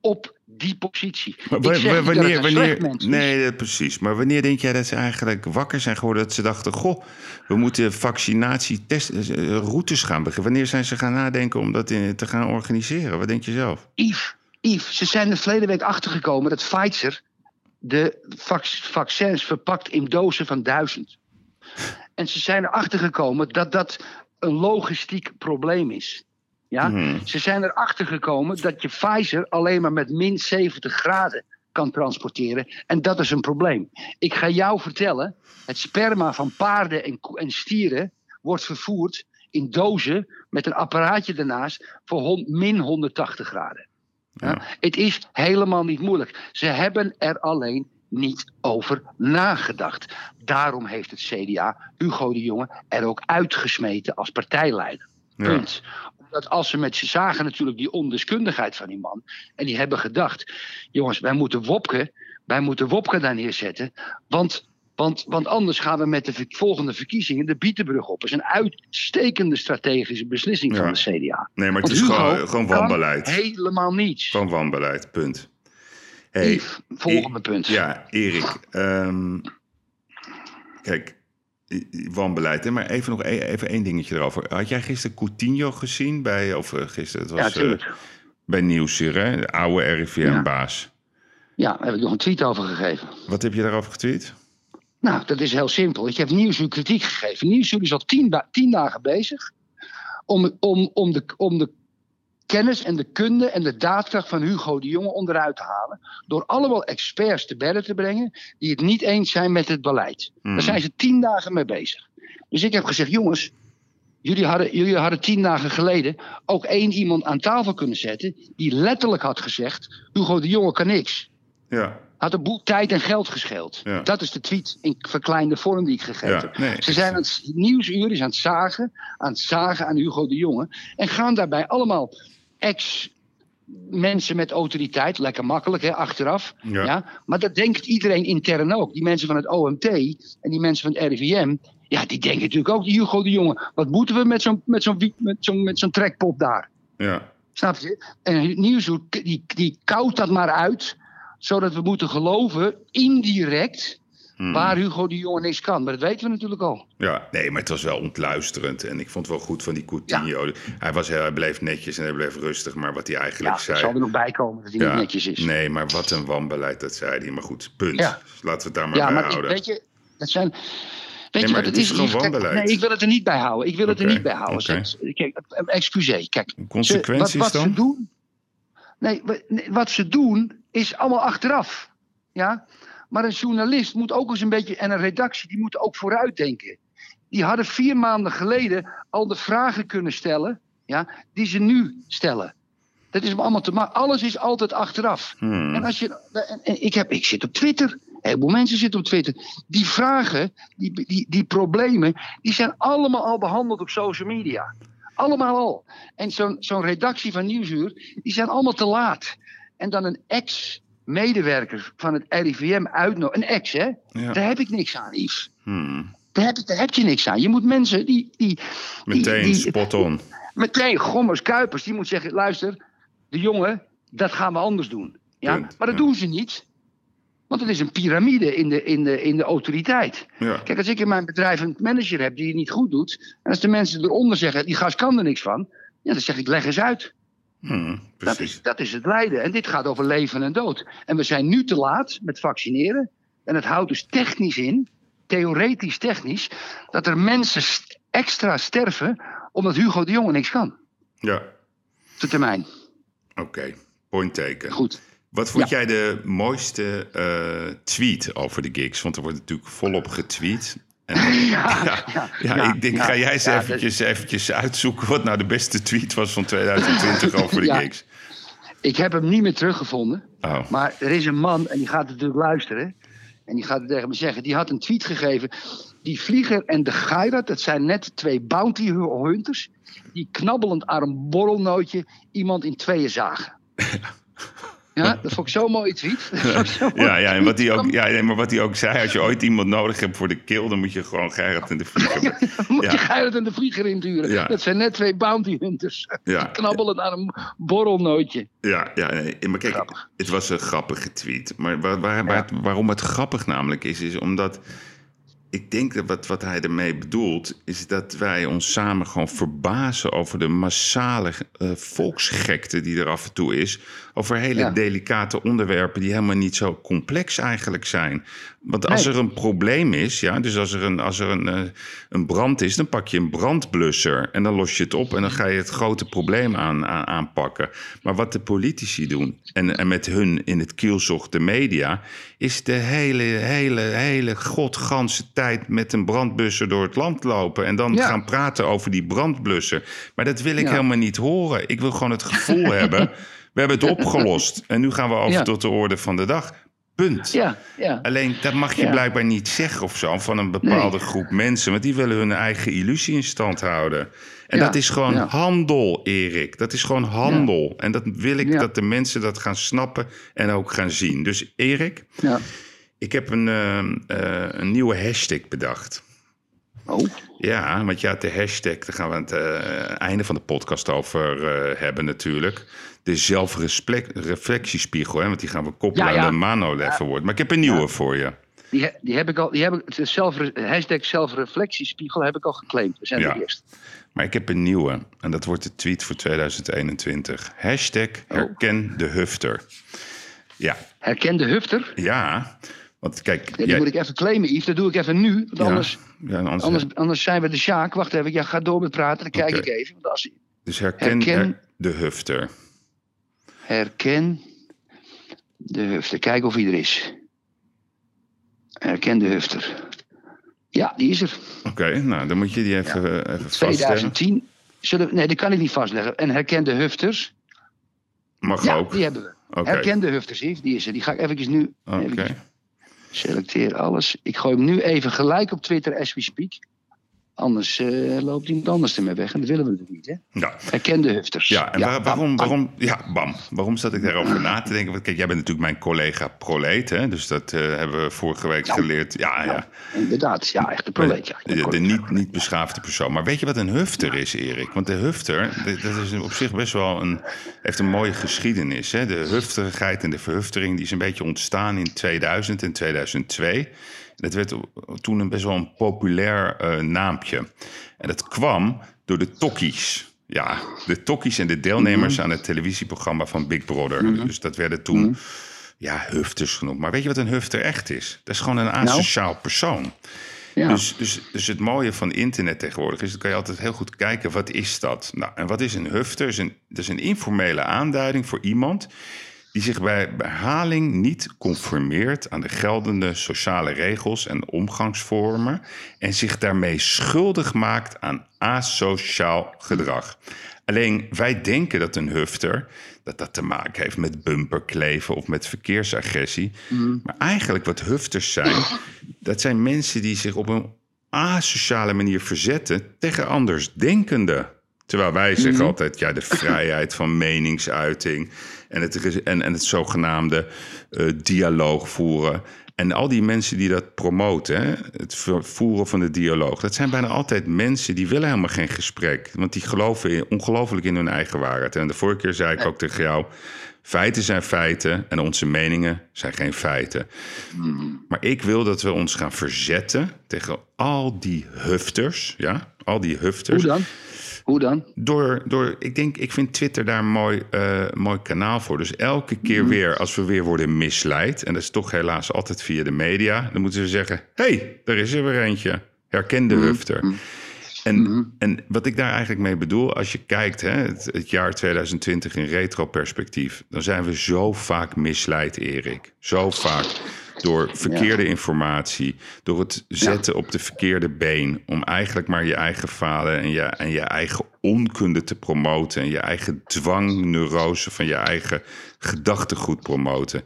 op die positie. Maar, wanneer, wanneer, nee, precies. Maar wanneer denk jij dat ze eigenlijk wakker zijn geworden? Dat ze dachten: Goh, we moeten vaccinatieroutes gaan beginnen. Wanneer zijn ze gaan nadenken om dat in, te gaan organiseren? Wat denk je zelf? Yves, Yves ze zijn de verleden week achtergekomen dat Pfizer de vaccins verpakt in dozen van duizend. En ze zijn erachter gekomen dat dat een logistiek probleem is. Ja? Mhm. Ze zijn erachter gekomen dat je Pfizer alleen maar met min 70 graden kan transporteren. En dat is een probleem. Ik ga jou vertellen: het sperma van paarden en, en stieren wordt vervoerd in dozen met een apparaatje ernaast voor min 180 graden. Ja? Ja. Het is helemaal niet moeilijk. Ze hebben er alleen niet over nagedacht. Daarom heeft het CDA Hugo de Jonge er ook uitgesmeten als partijleider. Ja. Punt. Omdat als ze met ze zagen natuurlijk die ondeskundigheid van die man. En die hebben gedacht, jongens, wij moeten Wopke, wij moeten Wopke daar neerzetten. Want, want, want anders gaan we met de volgende verkiezingen de Bietenbrug op. Dat is een uitstekende strategische beslissing Ja. van de CDA. Nee, maar het Want is Hugo gewoon, gewoon wanbeleid. Helemaal niets. Gewoon wanbeleid, punt. Hey, Yves, volgende punt. Ja, Erik. ehm, kijk, wanbeleid, hè? maar even nog e- even één dingetje erover. Had jij gisteren Coutinho gezien bij, of eh, gisteren, het Ja, was eh, tuurlijk. bij Nieuwsuur, hè? de oude RIVM-baas. Ja, daar heb ik nog een tweet over gegeven. Wat heb je daarover getweet? Nou, dat is heel simpel. Ik heb Nieuwsuur kritiek gegeven. Nieuwsuur is al tien, da- tien dagen bezig om, om, om, de, om de kennis en de kunde en de daadkracht van Hugo de Jonge onderuit te halen. Door allemaal experts te bedden te brengen die het niet eens zijn met het beleid. Hmm. Daar zijn ze tien dagen mee bezig. Dus ik heb gezegd, jongens, jullie hadden, jullie hadden tien dagen geleden ook één iemand aan tafel kunnen zetten die letterlijk had gezegd, Hugo de Jonge kan niks Ja, had een boel tijd en geld gescheeld. Ja. Dat is de tweet in verkleinde vorm die ik gegeven Ja, heb. nee, Ze zijn aan het nieuwsuur is aan het zagen, aan het zagen aan Hugo de Jonge. En gaan daarbij allemaal ex mensen met autoriteit, lekker makkelijk hè, achteraf. Ja. Ja. Maar dat denkt iedereen intern ook. Die mensen van het OMT en die mensen van het RIVM. Ja, die denken natuurlijk ook, Hugo de Jonge. Wat moeten we met zo'n met zo'n met zo'n met zo'n trekpop daar? ja, Snap je? En Nieuwsuur die, die koudt dat maar uit, zodat we moeten geloven, indirect, Hmm. waar Hugo de Jonge niks kan. Maar dat weten we natuurlijk al. ja. Nee, maar het was wel ontluisterend. En ik vond het wel goed van die Coutinho. Hij, was, heel- hij bleef netjes en hij bleef rustig. Maar wat hij Ja, eigenlijk zei... zal er nog bij komen dat hij Ja, niet netjes is. Nee, maar wat een wanbeleid, dat zei hij. Maar goed, punt. Ja. Laten we het daar maar ja, bij maar ik, houden. weet je, dat zijn. Weet Nee, je maar wat het is is? Kijk, wanbeleid. nee, ik wil het er niet bij houden. Ik wil het er niet bij houden. Ze- Kijk, excuseer. Kijk, ze- Consequenties wat, wat dan? ze doen. Nee, wat ze doen is allemaal achteraf. Ja? Maar een journalist moet ook eens een beetje. En een redactie, die moeten ook vooruitdenken. Die hadden vier maanden geleden al de vragen kunnen stellen. Ja, die ze nu stellen. Dat is allemaal te maken. Alles is altijd achteraf. Hmm. En als je, en- en ik, heb, ik zit op Twitter. Een heleboel mensen zitten op Twitter. Die vragen, die, die, die problemen, die zijn allemaal al behandeld op social media. Allemaal al. En zo'n zo'n redactie van Nieuwsuur, die zijn allemaal te laat. En dan een ex-medewerker van het RIVM uitnodigen. Een ex, hè? Ja. Daar heb ik niks aan, Yves. Hmm. Daar heb, daar heb je niks aan. Je moet mensen die. die, die Meteen die- spot on. meteen Gommers, Kuipers, die moet zeggen: luister, de jongen, dat gaan we anders doen. Ja? Punt, Maar dat ja. doen ze niet. Want het is een piramide in de, in, de, in de autoriteit. Ja. Kijk, als ik in mijn bedrijf een manager heb die het niet goed doet. En als de mensen eronder zeggen: die gast kan er niks van. Ja, dan zeg ik: leg eens uit. Hmm, Dat is, dat is het lijden. En dit gaat over leven en dood. En we zijn nu te laat met vaccineren. En het houdt dus technisch in, theoretisch technisch, dat er mensen st- extra sterven omdat Hugo de Jonge niks kan. Ja, Op de termijn. oké. Point taken. Goed. Wat vond Ja. jij de mooiste eh, tweet over de gigs? Want er wordt natuurlijk volop getweet. En, ja, ja, ja, ik denk, ga jij eens eventjes, eventjes uitzoeken wat nou de beste tweet was van 2020 over de gigs? Ik heb hem niet meer teruggevonden. Oh, Maar er is een man, en die gaat natuurlijk luisteren. En die gaat het tegen me zeggen. Die had een tweet gegeven. Die vlieger en de Geirat, dat zijn net twee bounty hunters. Die knabbelend aan een borrelnootje iemand in tweeën zagen. Ja, dat vond ik zo'n mooie tweet. Zo mooi. ja, ja, en wat hij ook, ja, nee, maar wat hij ook zei, als je ooit iemand nodig hebt voor de kill, dan moet je gewoon Gerrit en de Vlieger. Dan moet Ja. je Geirat en de vlieger induren. Ja. Dat zijn net twee bounty hunters. Ja. Die knabbelend aan een borrelnootje. Ja, ja nee, maar kijk, Grappig. het was een grappige tweet. Maar waar, waar, waarom het grappig namelijk is, is omdat ik denk dat wat, wat hij ermee bedoelt, is dat wij ons samen gewoon verbazen over de massale uh, volksgekte die er af en toe is. Over hele Ja. delicate onderwerpen die helemaal niet zo complex eigenlijk zijn. Want als Nee. er een probleem is, ja, dus als er, een, als er een, eh, een brand is, dan pak je een brandblusser en dan los je het op en dan ga je het grote probleem aan, aan- aanpakken. Maar wat de politici doen, en, en met hun in het kielzocht de media, is de hele, hele, hele godganse tijd met een brandblusser door het land lopen en dan Ja. gaan praten over die brandblusser. Maar dat wil ik Ja. helemaal niet horen. Ik wil gewoon het gevoel hebben, we hebben het opgelost en nu gaan we over Ja. tot de orde van de dag. Punt. Ja, ja. Alleen dat mag je Ja. blijkbaar niet zeggen of zo van een bepaalde Nee. groep mensen. Want die willen hun eigen illusie in stand houden. En dat is gewoon handel, Erik. Dat is gewoon handel. En dat wil ik dat de mensen dat gaan snappen en ook gaan zien. Dus Erik, ja. Ik heb een, eh, eh, een nieuwe hashtag bedacht. Oh, Ja, want ja, de hashtag, daar gaan we aan het eh, einde van de podcast over eh, hebben natuurlijk. De zelfreflectiespiegel, hè, want die gaan we koppelen Ja, ja. aan de Mano Award. Maar ik heb een nieuwe voor je. die, die heb ik al. Die heb ik, is zelf, hashtag zelfreflectiespiegel heb ik al geclaimd. We zijn Ja. de eerste. Maar ik heb een nieuwe en dat wordt de tweet voor 2021. Hashtag herken de hufter. Ja, Herken de hufter. ja. Want kijk, Ja, die jij- moet ik even claimen, Yves. Dat doe ik even nu. Want ja, anders, ja, anders, anders, anders zijn we de Sjaak. Wacht even, ja, ga door met praten. Dan kijk ik even. Want als, dus herken, herken- her- de hufter. herken de hufter. Kijk of hij er is. Herken de hufter. Ja, die is er. Oké, nou dan moet je die even, eh, even vaststellen. 2010. Zullen, we- nee, die kan ik niet vastleggen. En herken de hufters. Mag Ja, ook. die hebben we. Oké. Herken de hufters, Yves. Die is er. Die ga ik eventjes nu... Oké. eventjes Selecteer alles. Ik gooi hem nu even gelijk op Twitter as we speak. Anders eh, loopt iemand anders ermee weg. En dat willen we natuurlijk niet, hè? Ja. Herken de hufters. Ja, en waar- waarom, waarom, ja, bam. Waarom zat ik daarover na te denken? Want kijk, jij bent natuurlijk mijn collega proleet, hè? Dus dat eh, hebben we vorige week Nou, geleerd. Ja, ja. Inderdaad, ja, echt een proleet. Ja. De, de niet, niet beschaafde persoon. Maar weet je wat een hufter is, Erik? Want de hufter, dat dat is op zich best wel een, heeft een mooie geschiedenis. Hè? De hufterigheid en de verhuftering die is een beetje ontstaan in 2000 en 2002. Dat werd toen een best wel een populair eh, naampje. En dat kwam door de tokkies. Ja, de tokkies en de deelnemers aan het televisieprogramma van Big Brother. Dus dat werden toen ja, hufters genoemd. Maar weet je wat een hufter echt is? Dat is gewoon een asociaal persoon. Ja. Dus, dus, dus het mooie van internet tegenwoordig is, dan kan je altijd heel goed kijken, wat is dat? Nou, en wat is een hufter? Is een, dat is een informele aanduiding voor iemand die zich bij herhaling niet conformeert aan de geldende sociale regels en omgangsvormen en zich daarmee schuldig maakt aan asociaal gedrag. Alleen wij denken dat een hufter dat dat te maken heeft met bumperkleven of met verkeersagressie. Maar eigenlijk wat hufters zijn, dat zijn mensen die zich op een asociale manier verzetten tegen andersdenkenden. Terwijl wij zeggen altijd, ja, de vrijheid van meningsuiting en het, en, en het zogenaamde eh, dialoog voeren. En al die mensen die dat promoten, hè, het voeren van de dialoog, dat zijn bijna altijd mensen die willen helemaal geen gesprek. Want die geloven ongelooflijk in hun eigen waarheid. En de vorige keer zei ik ook tegen jou, feiten zijn feiten en onze meningen zijn geen feiten. Maar ik wil dat we ons gaan verzetten tegen al die hufters, ja, al die hufters. Hoe dan? Hoe dan? Door, door, ik denk, ik vind Twitter daar een mooi, eh, mooi kanaal voor. Dus elke keer Mhm. weer, als we weer worden misleid, en dat is toch helaas altijd via de media, dan moeten we zeggen: hé, hey, daar is er weer eentje. Herken de Mhm. hufter. En, en wat ik daar eigenlijk mee bedoel, als je kijkt, hè, het, het jaar 2020 in retroperspectief, dan zijn we zo vaak misleid, Erik. Zo vaak. Door verkeerde informatie, door het zetten op de verkeerde been, om eigenlijk maar je eigen falen en je, en je eigen onkunde te promoten en je eigen dwangneurose van je eigen gedachtegoed promoten.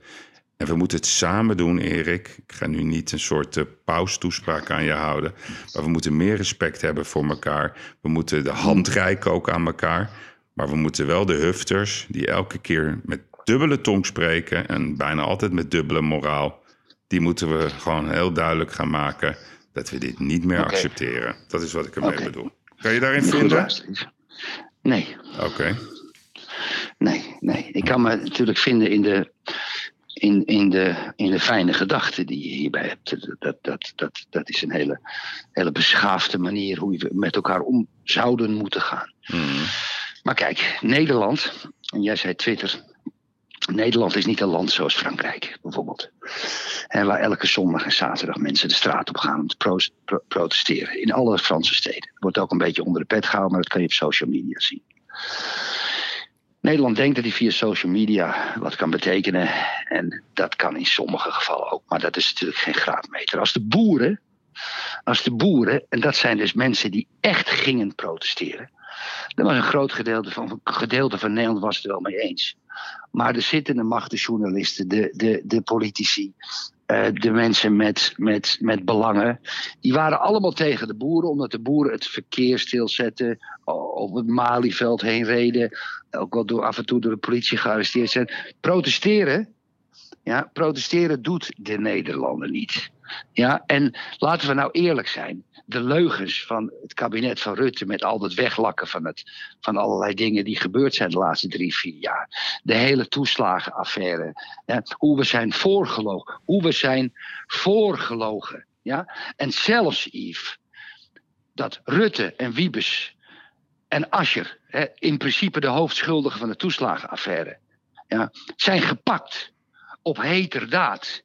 En we moeten het samen doen, Erik. Ik ga nu niet een soort uh, paustoespraak aan je houden. Maar we moeten meer respect hebben voor elkaar. We moeten de hand reiken ook aan elkaar. Maar we moeten wel de hufters, die elke keer met dubbele tong spreken... en bijna altijd met dubbele moraal... die moeten we gewoon heel duidelijk gaan maken... dat we dit niet meer accepteren. Dat is wat ik ermee Oké. bedoel. Kan je daarin vinden? Nee, Oké. nee, nee. Ik kan me natuurlijk vinden in de, in, in, de, in de fijne gedachten die je hierbij hebt. Dat, dat, dat, dat is een hele, hele beschaafde manier hoe we met elkaar om zouden moeten gaan. Mhm. Maar kijk, Nederland, en jij zei Twitter. Nederland is niet een land zoals Frankrijk, bijvoorbeeld. En waar elke zondag en zaterdag mensen de straat op gaan om te pro- pro- protesteren. In alle Franse steden. Wordt ook een beetje onder de pet gehouden, maar dat kan je op social media zien. Nederland denkt dat hij via social media wat kan betekenen. En dat kan in sommige gevallen ook. Maar dat is natuurlijk geen graadmeter. Als de boeren, als de boeren, en dat zijn dus mensen die echt gingen protesteren. Er was een groot gedeelte van, gedeelte van Nederland was het wel mee eens. Maar de zittende macht, de journalisten, de, de, de politici, eh, de mensen met, met, met belangen, die waren allemaal tegen de boeren, omdat de boeren het verkeer stilzetten, over het Malieveld heen reden, ook wel door, af en toe door de politie gearresteerd zijn. Protesteren, ja, protesteren doet de Nederlander niet. Ja, en laten we nou eerlijk zijn. De leugens van het kabinet van Rutte met al dat weglakken van, het, van allerlei dingen die gebeurd zijn de laatste drie, vier jaar. De hele toeslagenaffaire. Ja, hoe we zijn voorgelogen. Hoe we zijn voorgelogen. Ja? En zelfs, Yves, dat Rutte en Wiebes en Ascher, in principe de hoofdschuldigen van de toeslagenaffaire, ja, zijn gepakt op heterdaad.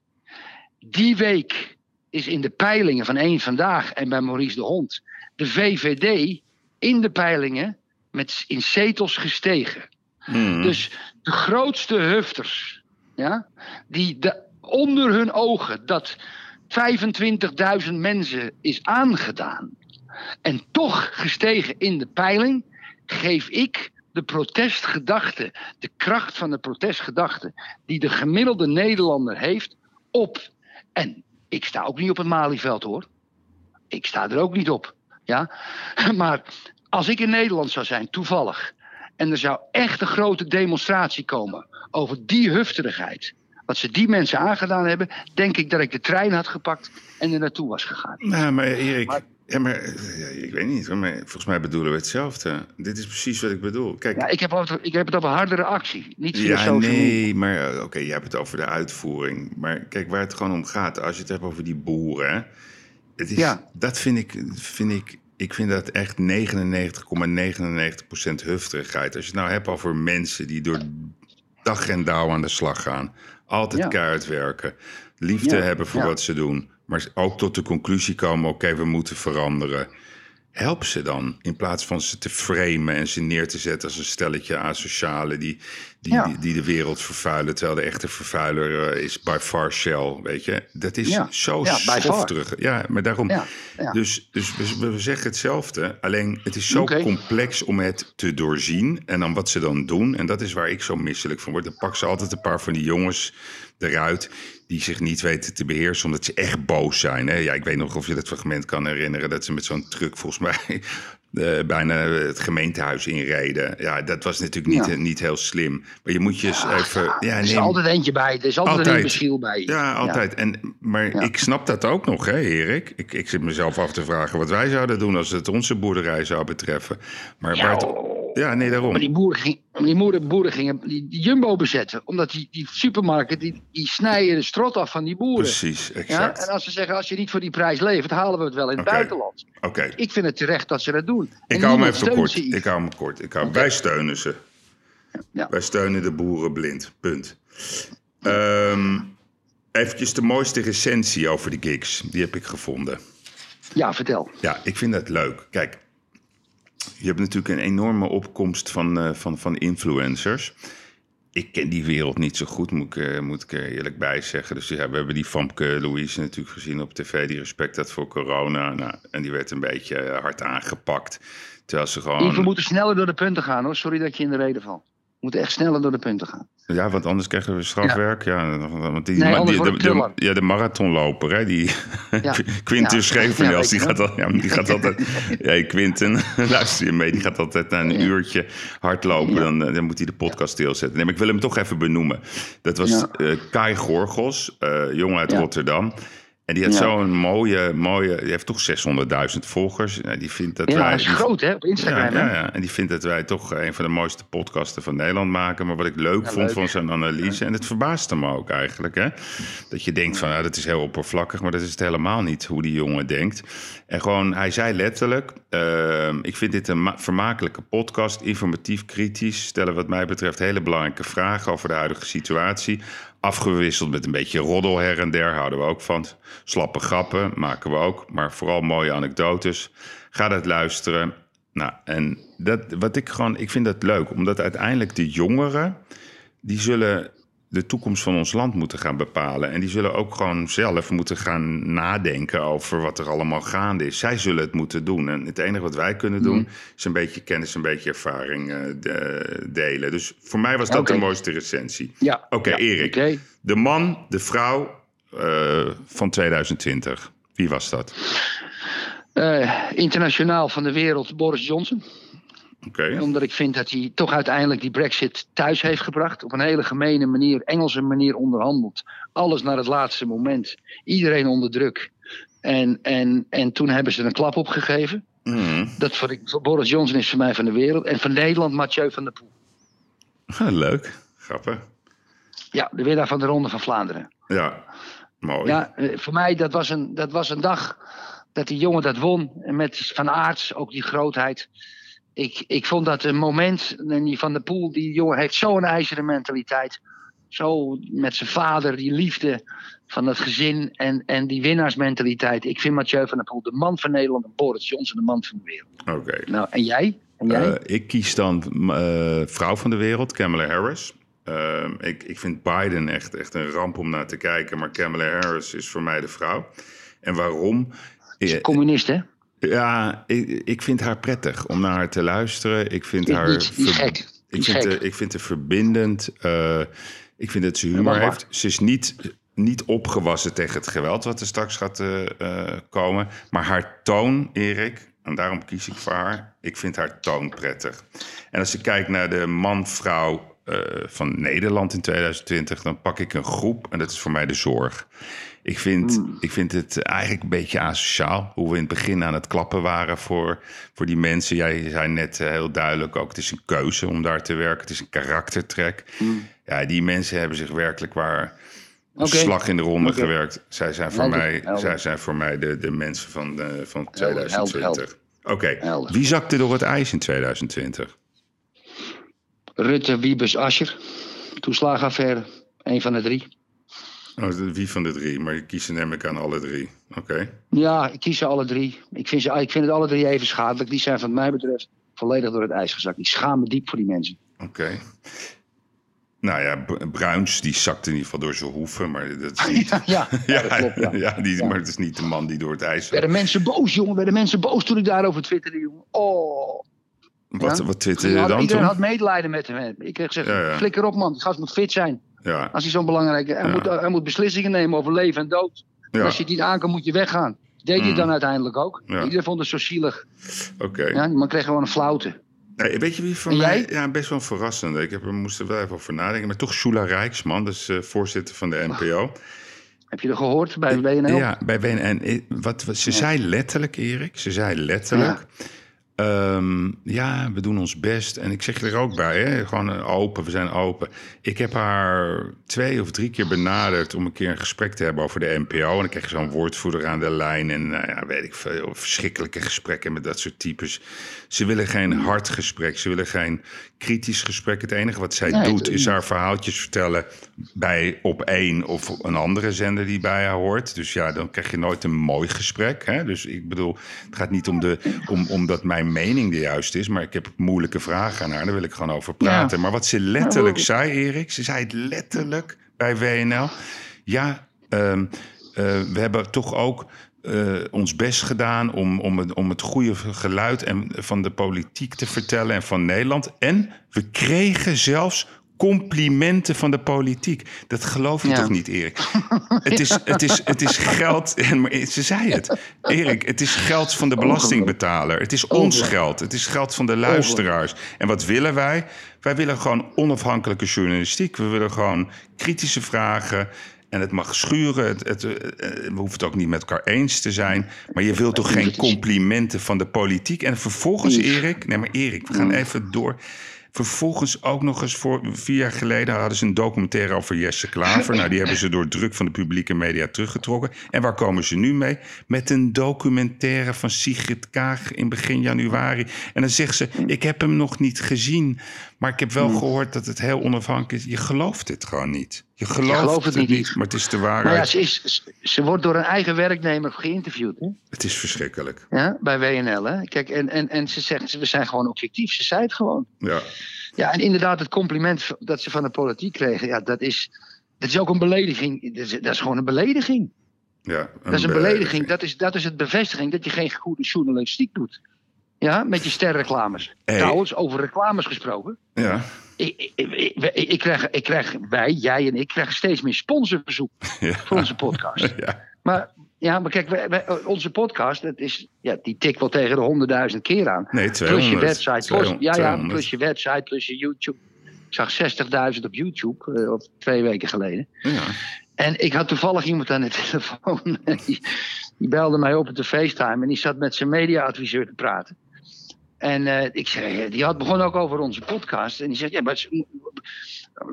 Die week is in de peilingen van één vandaag en bij Maurice de Hond de VVD in de peilingen met in zetels gestegen. Mhm. Dus de grootste hufters, ja, die de, onder hun ogen dat 25.000 mensen is aangedaan en toch gestegen in de peiling, geef ik de protestgedachte, de kracht van de protestgedachte die de gemiddelde Nederlander heeft, op. En ik sta ook niet op het Malieveld hoor. Ik sta er ook niet op. Ja? Maar als ik in Nederland zou zijn, toevallig, en er zou echt een grote demonstratie komen over die hufterigheid, wat ze die mensen aangedaan hebben, denk ik dat ik de trein had gepakt en er naartoe was gegaan. Nou, maar Erik, Maar- ja, maar, eh, ik weet niet, maar volgens mij bedoelen we hetzelfde. Dit is precies wat ik bedoel. Kijk, Ja, ik, heb over, ik heb het over hardere actie, niet via Ja, nee, maar eh, oké, je hebt het over de uitvoering. Maar kijk, waar het gewoon om gaat, als je het hebt over die boeren, het is, Ja. dat vind ik, vind ik, ik vind dat echt 99,99% hufterigheid. Als je het nou hebt over mensen die door dag en dauw aan de slag gaan, altijd Ja. keihard werken, liefde hebben voor wat ze doen, maar ook tot de conclusie komen, oké, we moeten veranderen. Help ze dan, in plaats van ze te framen en ze neer te zetten als een stelletje asocialen die, die, Ja. die, die de wereld vervuilen. Terwijl de echte vervuiler eh, is by far Shell, weet je. Dat is Ja. zo Ja, schofterig. Ja, maar daarom. Dus, dus we, we zeggen hetzelfde, alleen het is zo complex om het te doorzien. En dan wat ze dan doen, en dat is waar ik zo misselijk van word. Dan pakken ze altijd een paar van die jongens eruit die zich niet weten te beheersen omdat ze echt boos zijn. Hè? Ja, ik weet nog of je dat fragment kan herinneren dat ze met zo'n truck volgens mij eh, bijna het gemeentehuis inreden. Ja, dat was natuurlijk niet, Ja. eh, niet heel slim. Maar je moet je eens even... Ja, er is neem- altijd eentje bij, er is altijd, Altijd. een beschiel bij. ja, altijd. En, maar ik snap dat ook nog, hè, Erik. Ik, ik zit mezelf af te vragen wat wij zouden doen als het onze boerderij zou betreffen. Maar waar het- oh. Ja nee, daarom. Maar die boeren, ging, die boeren, boeren gingen die, die Jumbo bezetten. Omdat die, die supermarkten, die, die snijden de strot af van die boeren. Precies, Ja, exact. en als ze zeggen, als je niet voor die prijs levert, halen we het wel in het buitenland. Oké, Ik vind het terecht dat ze dat doen. ik hou me niemand even kort. Ik hou me kort. Ik hou, Oké. Wij steunen ze. Ja. Wij steunen de boeren blind. Punt. Ehm eventjes de mooiste recensie over de gigs. Die heb ik gevonden. Ja, vertel. Ja, ik vind dat leuk. Kijk, je hebt natuurlijk een enorme opkomst van, eh, van, van influencers. Ik ken die wereld niet zo goed, moet ik, eh, moet ik er eerlijk bij zeggen. Dus ja, we hebben die Famke Louise natuurlijk gezien op tv... die respect had voor corona. Nou, en die werd een beetje eh, hard aangepakt. Terwijl ze gewoon... We moeten sneller door de punten gaan hoor. Sorry dat je in de reden valt. We moeten echt sneller door de punten gaan. Ja, want anders krijgen we strafwerk. Ja. want die, Nee, die- de, ja, de marathonloper, hè, die Ja. Quintus Ja. Schevenels, die, gaat al, ja, die gaat altijd... Ja, Quinten, luister je mee, die gaat altijd na een uurtje hardlopen. Dan, eh, dan moet hij de podcast stilzetten. Nee, maar ik wil hem toch even benoemen. Dat was eh, Kai Gorgos, eh, jongen uit. Rotterdam. En die had Ja. zo'n mooie, mooie... Die heeft toch 600.000 volgers. Ja, die vindt dat Ja, wij... dat is groot hè, op Instagram. Ja, ja, hè? ja, en die vindt dat wij toch een van de mooiste podcasten van Nederland maken. Maar wat ik leuk vond leuk. van zijn analyse, en het verbaasde me ook eigenlijk, hè, dat je denkt van, ja, dat is heel oppervlakkig, maar dat is het helemaal niet hoe die jongen denkt. En gewoon, hij zei letterlijk, ehm, ik vind dit een ma- vermakelijke podcast, informatief, kritisch, stellen wat mij betreft hele belangrijke vragen over de huidige situatie. Afgewisseld met een beetje roddel her en der, houden we ook van. Slappe grappen maken we ook, maar vooral mooie anekdotes. Ga dat luisteren. Nou, en dat, wat ik gewoon, ik vind dat leuk, omdat uiteindelijk de jongeren, die zullen de toekomst van ons land moeten gaan bepalen. En die zullen ook gewoon zelf moeten gaan nadenken over wat er allemaal gaande is. Zij zullen het moeten doen. En het enige wat wij kunnen doen, is een beetje kennis, een beetje ervaring eh, de- delen. Dus voor mij was dat de mooiste recensie. Ja. Oké, ja, Erik. De man, de vrouw eh, van 2020. Wie was dat? Eh, internationaal van de wereld Boris Johnson. Omdat ik vind dat hij toch uiteindelijk die brexit thuis heeft gebracht. Op een hele gemene manier, Engelse manier onderhandeld. Alles naar het laatste moment. Iedereen onder druk. En, en, en toen hebben ze een klap opgegeven. Mhm. Dat vond ik, voor Boris Johnson is voor mij van de wereld. En van Nederland Mathieu van der Poel. Ah, Leuk. Grappig. Ja, de winnaar van de Ronde van Vlaanderen. Ja. Mooi. Ja, eh, voor mij dat was, een, dat was een dag dat die jongen dat won. En met Van Aerts ook die grootheid. Ik, ik vond dat een moment. Die Van der Poel, die jongen heeft zo'n ijzeren mentaliteit. Zo met zijn vader, die liefde van het gezin en, en die winnaarsmentaliteit. Ik vind Mathieu van der Poel de man van Nederland en Boris Johnson de man van de wereld. Oké. Nou, en jij? En jij? Eh, ik kies dan eh, vrouw van de wereld, Kamala Harris. Eh, ik, ik vind Biden echt, echt een ramp om naar te kijken, maar Kamala Harris is voor mij de vrouw. En waarom? Is Eh, een communist, hè? Ja, ik, ik vind haar prettig om naar haar te luisteren. Ik vind haar. gek. Ik vind, ik vind haar verbindend. eh, ik vind dat ze humor heeft. Ze is niet, niet opgewassen tegen het geweld wat er straks gaat eh, eh, komen. Maar haar toon, Erik, en daarom kies ik voor haar. Ik vind haar toon prettig. En als je kijkt naar de man-vrouw van Nederland in 2020, dan pak ik een groep en dat is voor mij de zorg. Ik vind, ik vind het eigenlijk een beetje asociaal hoe we in het begin aan het klappen waren voor, voor die mensen. Jij zei net eh, heel duidelijk ook, het is een keuze om daar te werken. Het is een karaktertrek. Ja, die mensen hebben zich werkelijk waar een slag in de ronde gewerkt. Zij zijn voor Helder, mij, helder. zij zijn voor mij de, de mensen van, de, van helder, 2020. helder. Oké, wie zakte door het ijs in 2020? Rutte, Wiebes, Ascher. Toeslagenaffaire. Een van de drie. Oh, wie van de drie? Maar je kiest neem ik aan alle drie. Oké. Ja, ik kies ze alle drie. Ik vind, ze, ik vind het alle drie even schadelijk. Die zijn, wat mij betreft, volledig door het ijs gezakt. Ik schaam me diep voor die mensen. Oké. Nou ja, Bruins die zakt in ieder geval door zijn hoeven, maar dat is niet... Ja, ja, ja, dat klopt. Ja. ja, die, Ja. maar het is niet de man die door het ijs. Werden mensen boos, jongen. Werden mensen boos toen ik daarover twitterde, jongen. Oh. Wat, Ja. wat twitterde je Ja, dan iedereen toen? had medelijden met hem. Ik kreeg gezegd, Ja, ja. flikker op man. Die gast moet fit zijn. Ja, Als hij zo'n belangrijke... Hij, Ja. moet, hij moet beslissingen nemen over leven en dood. En ja. Als je het niet aan kan, moet je weggaan. Deed hij Mm. dan uiteindelijk ook. Ja. Iedereen vond het zo zielig. oké. Ja, man kreeg gewoon een flauwte. Nee, weet je wie voor En mij... jij? Ja, best wel verrassend. Ik heb, moest er wel even over nadenken. Maar toch Shula Rijksman, dus eh, voorzitter van de NPO. Heb je er gehoord bij WNL? Ja, bij WNL. Eh, Wat, wat, ze zei letterlijk, Erik, ze zei letterlijk... ehm, ja, we doen ons best. En ik zeg er ook bij, hè? gewoon eh, open, we zijn open. Ik heb haar twee of drie keer benaderd om een keer een gesprek te hebben over de NPO. En dan kreeg zo'n woordvoerder aan de lijn. En nou ja, weet ik veel, verschrikkelijke gesprekken met dat soort types. Ze willen geen hard gesprek, ze willen geen kritisch gesprek. Het enige wat zij Nee, doet is haar verhaaltjes vertellen bij op één of een andere zender die bij haar hoort. Dus ja, dan krijg je nooit een mooi gesprek. Hè? Dus ik bedoel, het gaat niet om, de, om, omdat mijn mening de juiste is, maar ik heb moeilijke vragen aan haar. Daar wil ik gewoon over praten. Ja. Maar wat ze letterlijk zei, Erik, ze zei het letterlijk bij WNL. Ja, ehm, eh, we hebben toch ook eh, ons best gedaan om, om, het, om het goede geluid en, van de politiek te vertellen en van Nederland. En we kregen zelfs complimenten van de politiek. Dat geloof je Ja. toch niet, Erik? Het is, het is, het is geld. En maar ze zei het. Erik, het is geld van de belastingbetaler. Het is ons geld. Het is geld van de luisteraars. En wat willen wij? Wij willen gewoon onafhankelijke journalistiek. We willen gewoon kritische vragen. En het mag schuren. Het, het, eh, we hoeven het ook niet met elkaar eens te zijn. Maar je wilt toch geen complimenten van de politiek? En vervolgens, Erik... Nee, maar Erik, we gaan even door. Vervolgens ook nog eens voor vier jaar geleden hadden ze een documentaire over Jesse Klaver. Nou, die hebben ze door druk van de publieke media teruggetrokken. En waar komen ze nu mee? Met een documentaire van Sigrid Kaag in begin januari. En dan zegt ze: Ik heb hem nog niet gezien. Maar ik heb wel gehoord dat het heel onafhankelijk is. Je gelooft het gewoon niet. Je gelooft, gelooft het niet. maar het is de Maar ja, waarheid. ze, is, ze- wordt door een eigen werknemer geïnterviewd. Hè? Het is verschrikkelijk. Ja, bij WNL. Hè? Kijk, en, en, en ze zegt, we zijn gewoon objectief. Ze zei het gewoon. Ja. Ja, en inderdaad, het compliment dat ze van de politiek kregen, ja, dat is, dat is ook een belediging. Dat is, dat is gewoon een belediging. Ja, Dat is een belediging. Dat is, dat is het bevestiging dat je geen goede journalistiek doet. Ja, met je sterreclames. Hey. Trouwens, over reclames gesproken. Ja, Ik, ik, ik, krijg, ik krijg, wij, jij en ik, krijgen steeds meer sponsorverzoek ja. voor onze podcast. ja. Maar, ja, maar kijk, wij, wij- onze podcast, dat is, ja, die tikt wel tegen de honderdduizend keer aan. Nee, Plus je 200. website, plus, 200, ja, ja, 200. plus je website, plus je YouTube. Ik zag 60.000 op YouTube, of twee weken geleden. Ja. En ik had toevallig iemand aan de telefoon. Die, die belde mij op op de FaceTime en die zat met zijn mediaadviseur te praten. En eh, ik zei, die had begon ook over onze podcast. En die zegt, ja, maar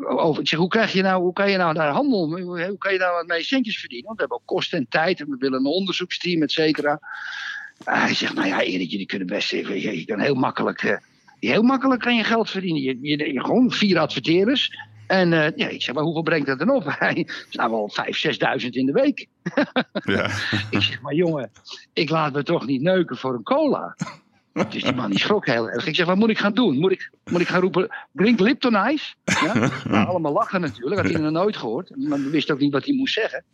over, ik zeg, hoe krijg je nou, hoe kan je nou daar handel, hoe, hoe kan je nou wat mee centjes verdienen? Want we hebben ook kosten en tijd en we willen een onderzoeksteam, et cetera. Hij zegt, nou ja, Erik, jullie kunnen best even, je, je kan heel makkelijk, eh, heel makkelijk kan je geld verdienen. Je, je, je- gewoon vier adverteerders. En eh, ja, ik zeg, maar hoeveel brengt dat dan op? Hij nou wel vijf, zesduizend in de week. Ja. Ik zeg, maar jongen, ik laat me toch niet neuken voor een cola. Dus die man die schrok heel erg. Ik zeg, wat moet ik gaan doen? Moet ik, moet ik gaan roepen, drink Lipton Ice? Ja? Nou, allemaal lachen natuurlijk, had hij nog nooit gehoord. Maar wist ook niet wat hij moest zeggen.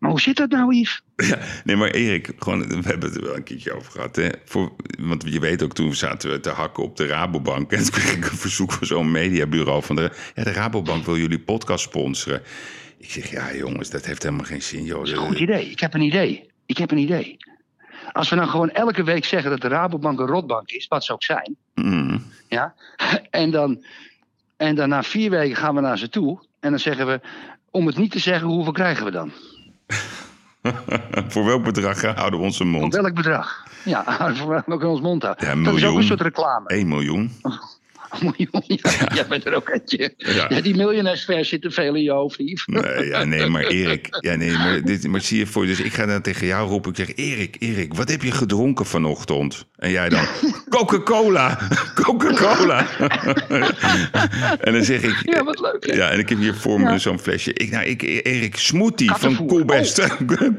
Maar hoe zit dat nou, Yves? Ja, nee, maar Erik, gewoon, we hebben het er wel een keertje over gehad. Hè? Voor, want je weet ook, toen zaten we te hakken op de Rabobank. En toen kreeg ik een verzoek van zo'n mediabureau. Van de, ja, de Rabobank wil jullie podcast sponsoren. Ik zeg, ja jongens, dat heeft helemaal geen zin, joh. Dat is een goed idee. Ik heb een idee. Ik heb een idee. Als we nou gewoon elke week zeggen dat de Rabobank een rotbank is, wat ze ook zijn. Mm. Ja? En, dan, en dan na vier weken gaan we naar ze toe. En dan zeggen we, om het niet te zeggen, hoeveel krijgen we dan? Voor welk bedrag houden we onze mond? welk bedrag? Ja, we kunnen ons mond houden. Ja, dat is ook een soort reclame. 1 miljoen. Miljoen. Ja, Jij bent er ook eentje. Ja. Die miljonairsvers zitten veel in je hoofd, Yves. Nee, ja, nee, maar Erik, ja, nee, maar, dit, maar zie je voor, dus ik ga dan tegen jou roepen. Ik zeg, Erik, Erik, wat heb je gedronken vanochtend? En jij dan, Coca-Cola, Coca-Cola. en dan zeg ik, Ja, wat leuk. hè? ja, en ik heb hier voor me zo'n flesje. Ik, nou, ik, Erik, smoothie van. Coolbest.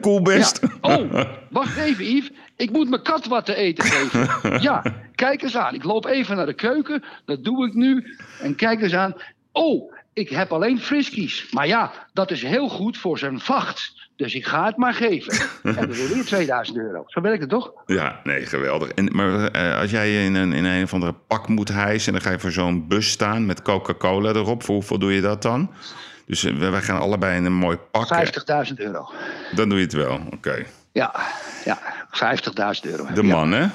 Coolbest. Ja. Oh, wacht even, Yves. Ik moet mijn kat wat te eten geven. Ja, kijk eens aan. Ik loop even naar de keuken. Dat doe ik nu. En kijk eens aan. Oh, ik heb alleen friskies. Maar ja, dat is heel goed voor zijn vacht. Dus ik ga het maar geven. En dan weer 2000 euro. Zo werkt het toch? Ja, nee, geweldig. En, maar eh, als jij in een, in een of andere pak moet hijsen... en dan ga je voor zo'n bus staan met Coca-Cola erop... voor hoeveel doe je dat dan? Dus eh, wij gaan allebei in een mooi pak. hè? 50.000 euro. Dan doe je het wel, oké. Ja, ja 50.000 euro. De Ja. man, hè?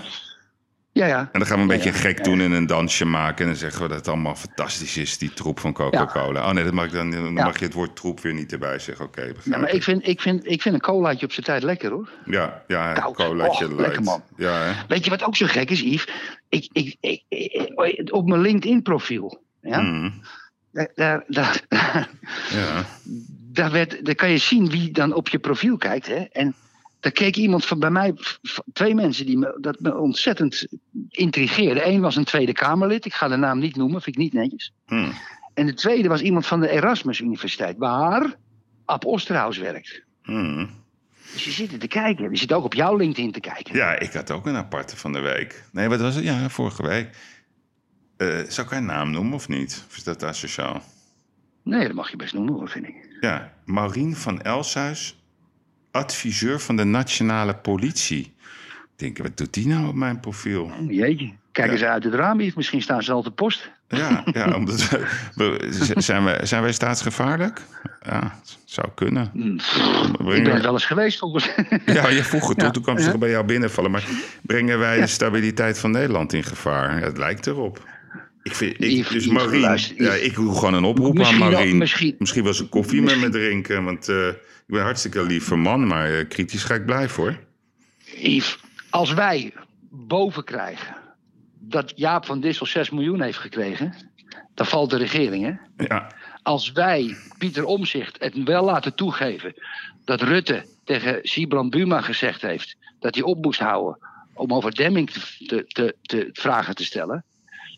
Ja, ja. En dan gaan we een beetje Ja, gek ja. doen en een dansje maken... en dan zeggen we dat het allemaal fantastisch is, die troep van Coca-Cola. Oh nee, dat mag ik dan, dan Ja. mag je het woord troep weer niet erbij zeggen. Oké, Ja, begrijp maar ik vind, ik, vind, ik vind een colaatje op zijn tijd lekker hoor. Ja, ja, Koud. colaatje Oh, lekker, man. Ja, hè? Weet je wat ook zo gek is, Yves? Ik, ik, ik, ik- op mijn LinkedIn-profiel. Ja? Mm, Daar, daar, daar, ja. daar, werd, daar kan je zien wie dan op je profiel kijkt. Hè? En daar keek iemand van bij mij, twee mensen die me, dat me ontzettend intrigeerden. Eén was een Tweede Kamerlid, ik ga de naam niet noemen, vind ik niet netjes. Hm. En de tweede was iemand van de Erasmus Universiteit, waar Ab Osterhaus werkt. Hm. Dus je zit er te kijken, je zit ook op jouw LinkedIn te kijken. Ja, ik had ook een aparte van de week. Nee, wat was het? Ja, vorige week. Eh zou ik haar naam noemen of niet? Of is dat asociaal? Nee, dat mag je best noemen hoor, vind ik. Ja, Maureen van Elshuis, adviseur van de Nationale Politie. Ik denk, wat doet die nou op mijn profiel? Jeetje, kijk Ja. eens uit het raam, Yves. misschien staan ze al te post. Ja, ja omdat zijn, wij, zijn wij staatsgevaarlijk? Ja, zou kunnen. Hm, Ik ben er wel eens geweest volgens Ja, je vroeg het Ja. toch, toen kwam ze bij jou binnenvallen. Maar brengen wij de stabiliteit van Nederland in gevaar? Het lijkt erop. Ik vind, ik, dus luister, ja, ik doe gewoon een oproep Misschien aan Marien. misschien- eens een koffie met me drinken, want eh, ik ben hartstikke lieve man, maar eh, kritisch ga ik blijven hoor. Yves, als wij boven krijgen dat Jaap van Dissel 6 miljoen heeft gekregen, dan valt de regering, hè? Ja, Als wij, Pieter Omzicht, het wel laten toegeven dat Rutte tegen Sibran Buma gezegd heeft dat hij op moest houden om over Demming te, te, te, te vragen te stellen,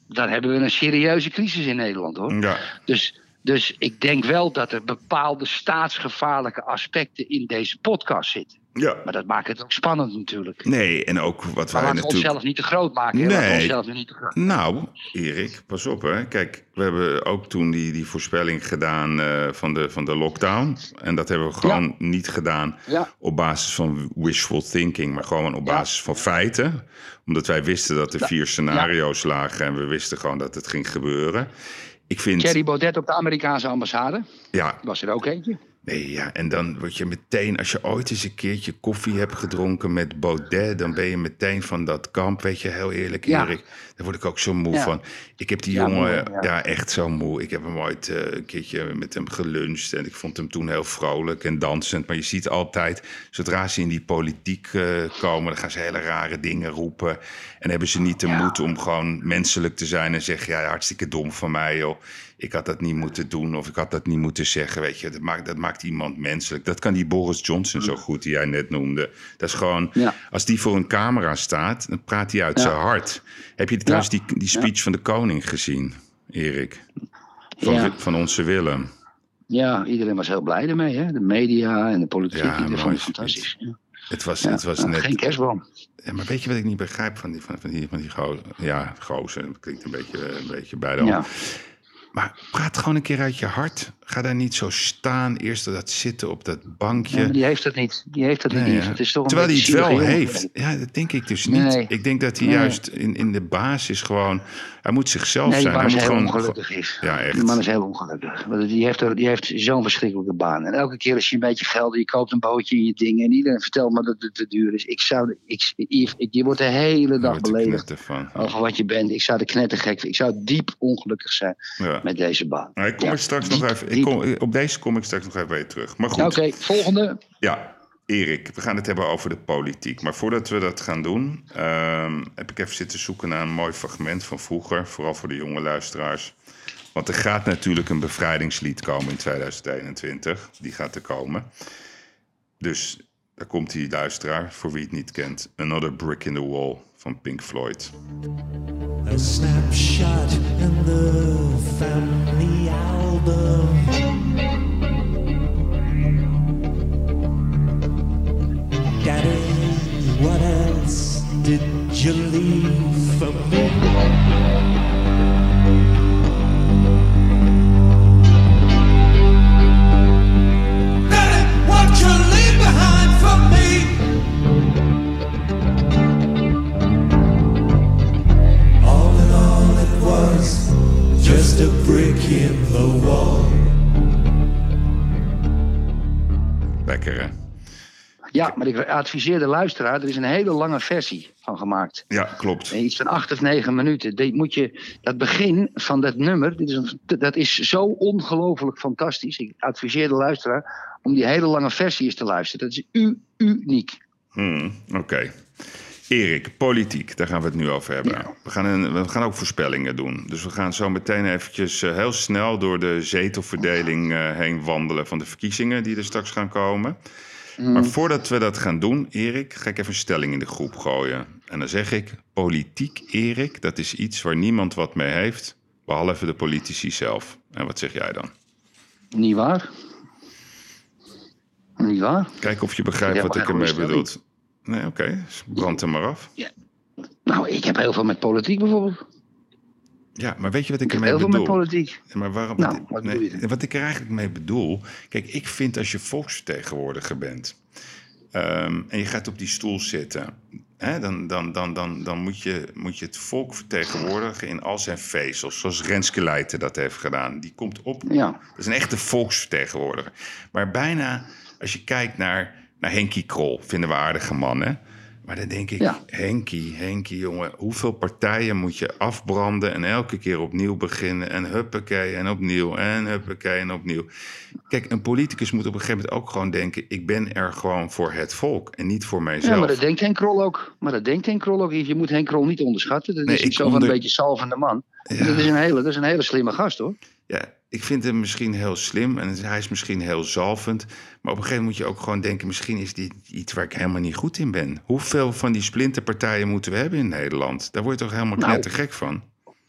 dan hebben we een serieuze crisis in Nederland, hoor. ja. Dus, dus ik denk wel dat er bepaalde staatsgevaarlijke aspecten in deze podcast zitten. Ja. Maar dat maakt het ook spannend natuurlijk. Nee, en ook wat Maar wij natuurlijk... onszelf niet te groot maken. hè. Nee. onszelf niet te groot Nou, Erik, pas op hè. Kijk, we hebben ook toen die, die voorspelling gedaan eh, van, de, van de lockdown. En dat hebben we gewoon niet gedaan Ja. op basis van wishful thinking, maar gewoon op Ja. basis van feiten. Omdat wij wisten dat er vier scenario's lagen en we wisten gewoon dat het ging gebeuren. Ik vind, Thierry Baudet op de Amerikaanse ambassade. ja, Was er ook eentje. Nee, ja, en dan word je meteen, als je ooit eens een keertje koffie hebt gedronken met Baudet, dan ben je meteen van dat kamp, weet je, heel eerlijk, Ja. Erik. Daar word ik ook zo moe Ja. van. Ik heb die Ja, jongen, moe, ja. echt zo moe. Ik heb hem ooit eh, een keertje met hem geluncht en ik vond hem toen heel vrolijk en dansend. Maar je ziet altijd, zodra ze in die politiek eh, komen, dan gaan ze hele rare dingen roepen. En hebben ze niet de moed om gewoon menselijk te zijn en zeggen, ja, hartstikke dom van mij, joh. Ik had dat niet moeten doen of ik had dat niet moeten zeggen, weet je. Dat maakt, dat maakt iemand menselijk. Dat kan die Boris Johnson zo goed, die jij net noemde. Dat is gewoon, Ja. als die voor een camera staat, dan praat hij uit Ja. zijn hart. Heb je trouwens die, die speech van de koning gezien, Erik? Van, van onze Willem. Ja, iedereen was heel blij ermee. Hè? De media en de politiek. Ja, vond het fantastisch. Ja. Het was, Ja, het was net... Geen kerstboom. Ja, maar weet je wat ik niet begrijp van die, van, van die, van die gozer? Ja, gozer, dat klinkt een beetje, een beetje bij de hand. Ja. Maar praat gewoon een keer uit je hart. Ga daar niet zo staan, eerst dat zitten op dat bankje. Die heeft dat niet. Die heeft dat Nee, niet. ja. Het is toch een Terwijl hij het wel heeft. Ja, dat denk ik dus niet. Nee. Ik denk dat hij juist in, in de basis gewoon... Hij moet zichzelf zijn. man Hij is moet heel gewoon... ongelukkig is. Ja, echt. Die man is heel ongelukkig. Want die heeft, die heeft zo'n verschrikkelijke baan. En elke keer als je een beetje geld, je koopt een bootje in je ding. En iedereen vertelt me dat het te duur is. Ik zou, ik, je wordt de hele dag beledigd over wat je bent. Ik zou de knettergek Ik zou diep ongelukkig zijn Ja. met deze baan. Maar ik kom Ja, er straks diep, nog even... Ik. Kom, op deze kom ik straks nog even bij terug. Maar goed. Oké, volgende. Ja, Erik, we gaan het hebben over de politiek. Maar voordat we dat gaan doen, ehm, heb ik even zitten zoeken naar een mooi fragment van vroeger. Vooral voor de jonge luisteraars. Want er gaat natuurlijk een bevrijdingslied komen in 2021. Die gaat er komen. Dus daar komt die luisteraar, voor wie het niet kent. Another Brick in the Wall van Pink Floyd. A snapshot in the family album. Daddy, what else did you leave for me? In the wall. Lekker hè? Ja, maar ik adviseer de luisteraar. Er is een hele lange versie van gemaakt. Ja, klopt. Iets van acht of negen minuten. Die moet je, dat begin van dat nummer, dit is een, dat is zo ongelooflijk fantastisch. Ik adviseer de luisteraar om die hele lange versie eens te luisteren. Dat is u, uniek. Hmm, Oké. Erik, politiek, daar gaan we het nu over hebben. Ja. We, gaan een, we gaan ook voorspellingen doen. Dus we gaan zo meteen eventjes eh, heel snel door de zetelverdeling eh, heen wandelen van de verkiezingen die er straks gaan komen. Maar voordat we dat gaan doen, Erik, ga ik even een stelling in de groep gooien. En dan zeg ik, politiek, Erik, dat is iets waar niemand wat mee heeft, behalve de politici zelf. En wat zeg jij dan? Niet waar? Niet waar? Kijk of je begrijpt Ja, wat ik ermee bedoel. Nee, oké, brand er maar af. Nou, ik heb heel veel met politiek bijvoorbeeld. Ja, maar weet je wat ik, Ik ermee heel veel bedoel? met politiek. Ja, Maar waarom, Nou, nee, bedoel wat ik er eigenlijk mee bedoel. Kijk, ik vind als je volksvertegenwoordiger bent. ehm, en je gaat op die stoel zitten. Hè, dan dan, dan, dan, dan moet, je, moet je het volk vertegenwoordigen in al zijn vezels. Zoals Renske Leijten dat heeft gedaan. Die komt op. Ja. Dat is een echte volksvertegenwoordiger. Maar bijna, als je kijkt naar, naar Henkie Krol, vinden we aardige man, hè? Maar dan denk ik, Ja. Henkie, Henkie, jongen, hoeveel partijen moet je afbranden en elke keer opnieuw beginnen en huppakee en opnieuw en huppakee en opnieuw. Kijk, een politicus moet op een gegeven moment ook gewoon denken, ik ben er gewoon voor het volk en niet voor mijzelf. Ja, maar dat denkt Henk Krol ook. Maar dat denkt Henk Krol ook. Je moet Henk Krol niet onderschatten. Dat Nee, is zo van onder- een beetje salvende man. Ja. Dat, is een hele, dat is een hele slimme gast hoor. Ja, ik vind hem misschien heel slim en hij is misschien heel zalvend. Maar op een gegeven moment moet je ook gewoon denken... misschien is dit iets waar ik helemaal niet goed in ben. Hoeveel van die splinterpartijen moeten we hebben in Nederland? Daar word je toch helemaal Nou. knettergek van?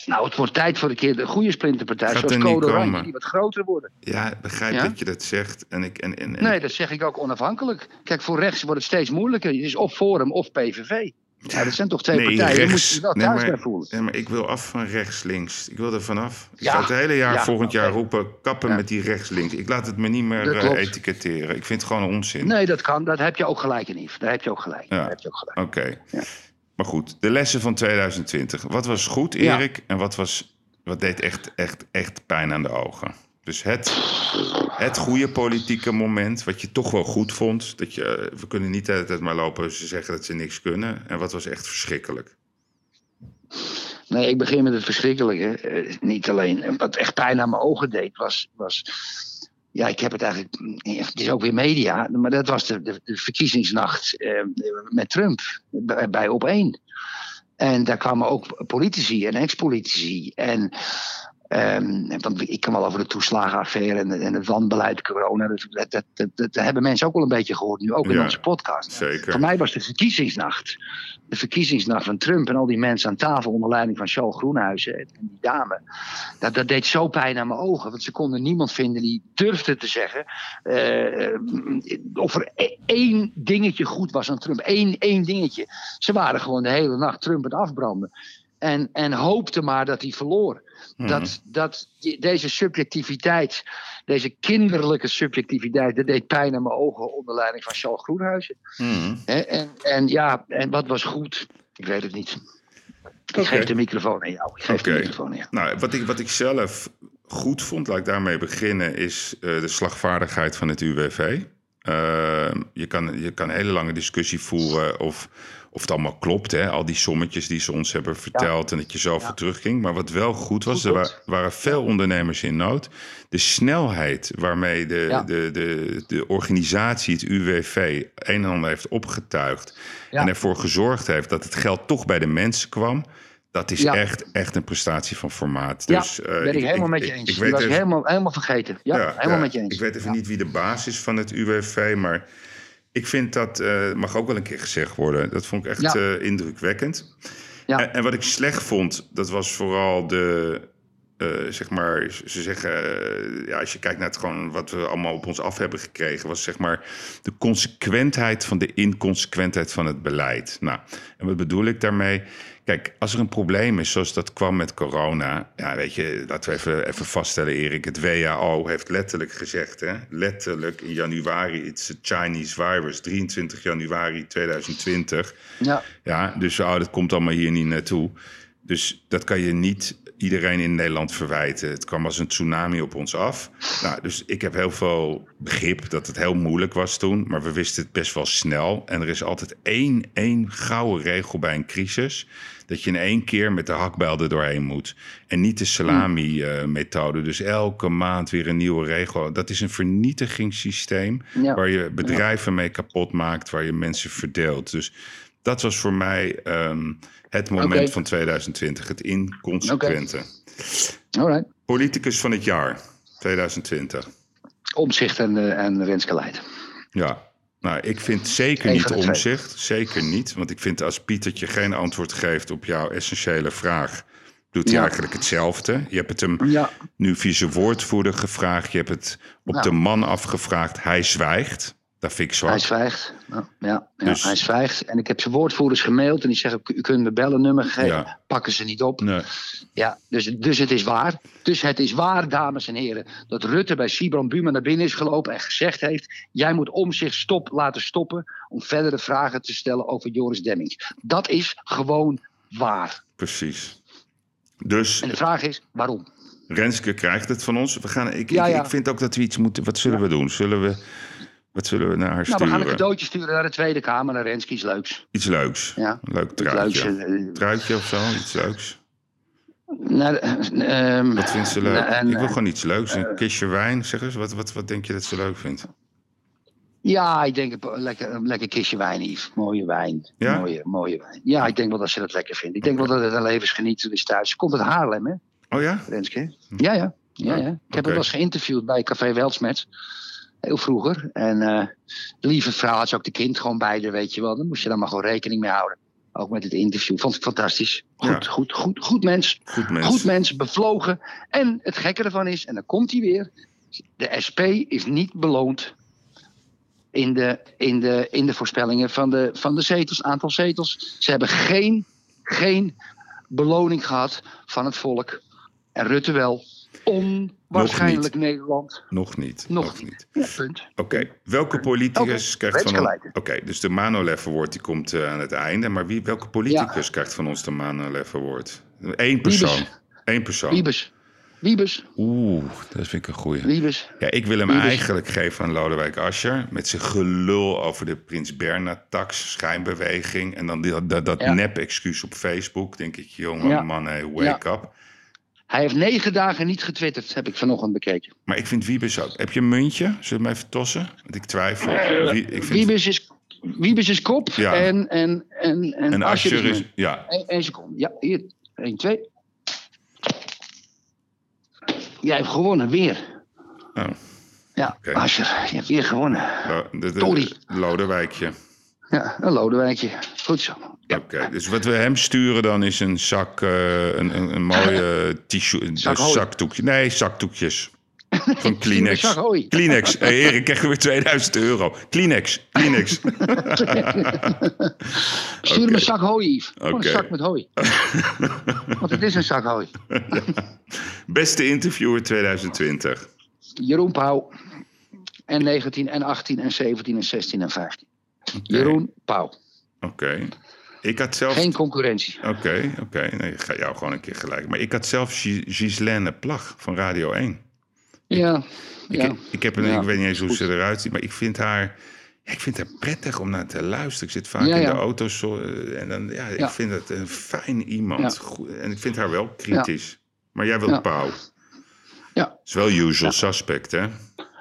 Nou, het wordt tijd voor een keer de goede splinterpartij. Gaat zoals Code Oranje, die wat groter worden. Ja, ik begrijp Ja? dat je dat zegt. En ik, en, en, en- Nee, dat zeg ik ook onafhankelijk. Kijk, voor rechts wordt het steeds moeilijker. Het is of Forum of PVV. Ja, dat zijn toch twee nee, partijen. Daar moet rechts. je je wel nee, thuis maar, bij voelen. nee, maar ik wil af van rechts-links. Ik wil er vanaf. Ik Ja, ga het hele jaar ja, volgend jaar roepen... kappen Ja. met die rechts-links. Ik laat het me niet meer klopt. etiketteren. Ik vind het gewoon onzin. Nee, dat kan. Dat heb je ook gelijk in, Yves. Daar heb je ook gelijk. Daar heb je ook gelijk. Oké. Ja. Maar goed, de lessen van 2020. Wat was goed. Erik? En wat, was, wat deed echt, echt, echt pijn aan de ogen? Dus het, het goede politieke moment, wat je toch wel goed vond. Dat je, eh, we kunnen niet de hele tijd maar lopen ze zeggen dat ze niks kunnen. En wat was echt verschrikkelijk? Nee, ik begin met het verschrikkelijke. Eh, niet alleen. Wat echt pijn aan mijn ogen deed, was. was ja, ik heb het eigenlijk. Het is ook weer media. Maar dat was de, verkiezingsnacht eh, met Trump. Bij, bij op één. En daar kwamen ook politici en ex-politici. En. Ehm, want ik kan wel over de toeslagenaffaire en, en het wanbeleid corona. Dat, dat, dat, dat, hebben mensen ook wel een beetje gehoord nu, ook in Ja, onze podcast. Zeker. Voor mij was de verkiezingsnacht. De verkiezingsnacht van Trump en al die mensen aan tafel onder leiding van Charles Groenhuizen en die dame. Dat, dat deed zo pijn aan mijn ogen. Want ze konden niemand vinden die durfde te zeggen. eh, of er e- één dingetje goed was aan Trump. Eén, één dingetje. Ze waren gewoon de hele nacht Trump het afbranden. En, en hoopten maar dat hij verloor. Mhm. Dat, dat die- deze subjectiviteit, deze kinderlijke subjectiviteit, dat deed pijn aan mijn ogen onder leiding van Charles Groenhuizen. Mhm. Hè, En, en ja, en wat was goed? Ik weet het niet. Ik geef de microfoon aan jou. Ik geef de microfoon aan jou. Nou, wat ik, wat ik zelf goed vond, laat ik daarmee beginnen, is eh, de slagvaardigheid van het UWV. Eh, je, kan, je kan een hele lange discussie voeren of, of het allemaal klopt. Hè? Al die sommetjes die ze ons hebben verteld en dat je zoveel Ja. terugging. Maar wat wel goed was, Goed er waren veel ondernemers in nood. De snelheid waarmee de, Ja. de, de, de organisatie, het UWV, een en ander heeft opgetuigd. En ervoor gezorgd heeft dat het geld toch bij de mensen kwam. Dat is Ja. echt, echt een prestatie van formaat. Dus, eh, ben ik, helemaal met je eens. Ik, weet was even, helemaal, helemaal vergeten. Ja, helemaal met je eens. Ik weet even niet wie de baas is van het UWV, maar ik vind dat, eh, mag ook wel een keer gezegd worden. Dat vond ik echt eh, indrukwekkend. Ja. En, en wat ik slecht vond, dat was vooral de, zeg maar, ze zeggen, ja, als je kijkt naar het gewoon wat we allemaal op ons af hebben gekregen, was zeg maar de consequentheid van de inconsequentheid van het beleid. Nou, en wat bedoel ik daarmee? Kijk, als er een probleem is, zoals dat kwam met corona, ja, weet je, laten we even, even vaststellen, Erik. Het WHO heeft letterlijk gezegd, hè, letterlijk in januari, it's a Chinese virus, 23 januari 2020. Ja, Ja, dus oh, dat komt allemaal hier niet naartoe. Dus dat kan je niet iedereen in Nederland verwijten. Het kwam als een tsunami op ons af. Nou, dus ik heb heel veel begrip dat het heel moeilijk was toen. Maar we wisten het best wel snel. En er is altijd één, één gouden regel bij een crisis. Dat je in één keer met de hakbel er doorheen moet. En niet de salami-methode. Dus elke maand weer een nieuwe regel. Dat is een vernietigingssysteem. Ja. Waar je bedrijven mee kapot maakt. Waar je mensen verdeelt. Dus dat was voor mij ehm, het moment van 2020. Het inconsequente. alright. Politicus van het jaar 2020. Omzicht en, eh, en Renske Leid. Ja, nou, ik vind zeker niet omzicht. Zeker niet. Want ik vind als Pietertje geen antwoord geeft op jouw essentiële vraag, doet hij Ja. eigenlijk hetzelfde. Je hebt het hem Ja, nu zijn woordvoerder gevraagd. Je hebt het op Nou. de man afgevraagd. Hij zwijgt. Dat vind ik zwak. hij zwijgt. Ja, ja, ja, Dus- hij zwijgt. En ik heb zijn woordvoerders gemaild en die zeggen, u kunt me bellen, nummer gegeven. Ja. Pakken ze niet op. Nee. Ja, dus, dus het is waar. Dus het is waar, dames en heren, dat Rutte bij Sibran Buma naar binnen is gelopen en gezegd heeft: jij moet om zich stop laten stoppen om verdere vragen te stellen over Joris Demmings. Dat is gewoon waar. Precies. Dus En de vraag is: waarom? Renske krijgt het van ons. We gaan, ik, Ja, ik, ja. ik vind ook dat we iets moeten. Wat zullen we doen? Zullen we, Wat zullen we naar haar Nou, we sturen? gaan een cadeautje sturen naar de Tweede Kamer, naar Renske, iets leuks. Iets leuks. Ja. Een leuk Iets leuks. truitje. eh, Truitje of zo, iets leuks. eh, ehm, Wat vindt ze leuk? en, ik wil eh, gewoon iets leuks. Een kistje wijn, zeg eens. Wat, wat, wat denk je dat ze leuk vindt? Ja, ik denk een lekker, een lekker kistje wijn, Yves. Mooie wijn. Ja? Mooie, mooie wijn. Ja, ik denk wel dat ze dat lekker vindt. Ik denk wel dat het een levensgenieter is thuis. Ze komt uit Haarlem, hè, Oh ja? Renske? Ja, ja. ja, ja. Ik heb haar wel eens geïnterviewd bij Café Weltsmet. Heel vroeger. En eh lieve vrouw had ze ook de kind gewoon bij haar, weet je wel. Dan moest je dan maar gewoon rekening mee houden. Ook met het interview. Vond ik fantastisch. Goed, Ja. goed, goed, goed mens. Goed mens. Goed mens, bevlogen. En het gekke ervan is, en dan komt hij weer. De SP is niet beloond in de, in de, in de voorspellingen van de, van de zetels, aantal zetels. Ze hebben geen, geen beloning gehad van het volk. En Rutte wel. Onwaarschijnlijk Nederland. Nog niet. Nog niet. Ja, punt. Oké, welke politicus krijgt van ons... Oké, dus de Manolev Award die komt eh, aan het einde. Maar wie, welke politicus krijgt van ons de Manolev Award? Eén persoon. Wiebes. Eén persoon. Wiebes. Wiebes. Oeh, dat vind ik een goeie. Wiebes. Ja, ik wil hem Wiebes. eigenlijk geven aan Lodewijk Asscher. Met zijn gelul over de Prins Bernhard-tax, schijnbeweging. En dan die- dat, dat Ja. nep-excuus op Facebook. Denk ik, jongen, man, hey, wake up. Hij heeft negen dagen niet getwitterd, heb ik vanochtend bekeken. Maar ik vind Wiebes ook. Heb je een muntje? Zullen we hem even tossen? Want ik twijfel. Wie, ik vind, Wiebes is, Wiebes is kop Ja. en, en, en, en, en Asscher Asscher is... munt. Ja, Eén één seconde. Ja, hier. Eén, twee. Jij hebt gewonnen, weer. oh, Ja, Oké. Asscher, je hebt weer gewonnen. Lo- de, de, Sorry. Lodewijkje. Ja, een Lodewijkje. Goed zo. Ja. Oké, dus wat we hem sturen dan is een zak, eh, een, een, een mooie tissue, een zakdoekje. Nee, zakdoekjes. Van Kleenex. Kleenex. Hey, Erik, krijg je weer 2000 euro. Kleenex. Kleenex. Stuur hem een zak hooi, Yves. Een zak met hooi. Want het is een zak hooi. Beste interviewer 2020. Jeroen Pauw. En 19 en 18 en 17 en 16 en 15. Jeroen Pauw. Oké. Ik had zelf... Geen concurrentie. Oké, oké. Nee, ik ga jou gewoon een keer gelijk. Maar ik had zelf Gi- Gislaine Plag van Radio 1. Ja. Ik, ja. ik, heb een, Ja, ik weet niet eens hoe goed. ze eruit ziet, maar ik vind haar... Ik vind haar prettig om naar te luisteren. Ik zit vaak Ja, in de auto zo, eh, en dan, ja, ik vind het een fijn iemand. Goed, en ik vind haar wel kritisch. Maar jij wilt. Pauw. Ja. is wel usual suspect, hè?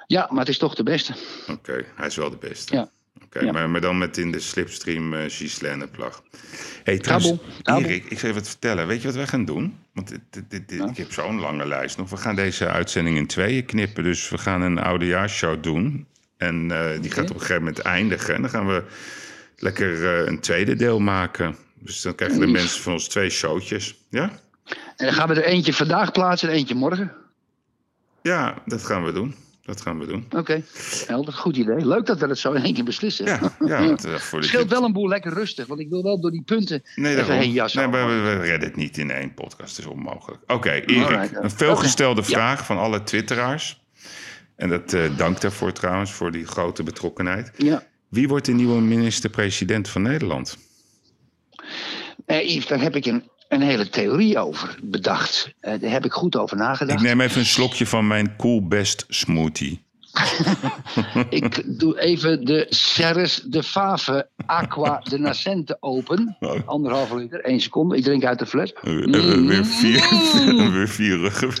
ja, maar het is toch de beste. Oké, hij is wel de beste. Ja. Oké, Ja. maar, maar dan met in de slipstream eh Gislaine Plag. hey, trouwens. Erik, ik zal je wat vertellen. Weet je wat wij gaan doen? Want dit, dit, ik heb zo'n lange lijst nog. We gaan deze uitzending in tweeën knippen. Dus we gaan een oudejaarsshow doen. En eh, die gaat op een gegeven moment eindigen. En dan gaan we lekker eh, een tweede deel maken. Dus dan krijgen de mensen van ons twee showtjes. Ja? En dan gaan we er eentje vandaag plaatsen en eentje morgen. Ja, dat gaan we doen. Dat gaan we doen. Oké, helder. Goed idee. Leuk dat we het zo in één keer beslissen. Ja, ja eh, voor Het de scheelt wel een boel lekker rustig, want ik wil wel door die punten Nee, even heen jassen. Nee, we, we redden het niet in één podcast. Dat is onmogelijk. Oké, Erik. Alright, een veelgestelde vraag van alle twitteraars. En dat eh dank daarvoor trouwens, voor die grote betrokkenheid. Ja. Wie wordt de nieuwe minister-president van Nederland? Eh, Yves, daar heb ik een, een hele theorie over bedacht. Eh, daar heb ik goed over Ik nagedacht. neem even een slokje van mijn Cool Best smoothie. Ik doe even de Ceres de Fave Aqua de Nascente open. Anderhalve liter, één seconde. Ik drink uit de fles. Eh, eh, weer, vier, weer vier ruggen.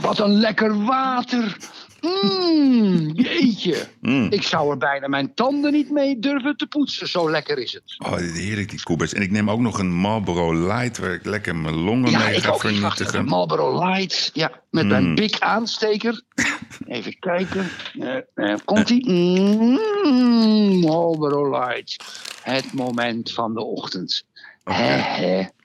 Wat een lekker water. Mm, jeetje. Mm. Ik zou er bijna mijn tanden niet mee durven te poetsen. Zo lekker is het. Oh, heerlijk, die Best. En ik neem ook nog een Marlboro Light... waar ik lekker mijn longen Ja, mee ik ga ook. Vernietigen. even. Marlboro Lights. Ja, met Mm. mijn big aansteker. Even kijken. Eh, eh, komt ie? Mm, Marlboro Lights. Het moment van de ochtend.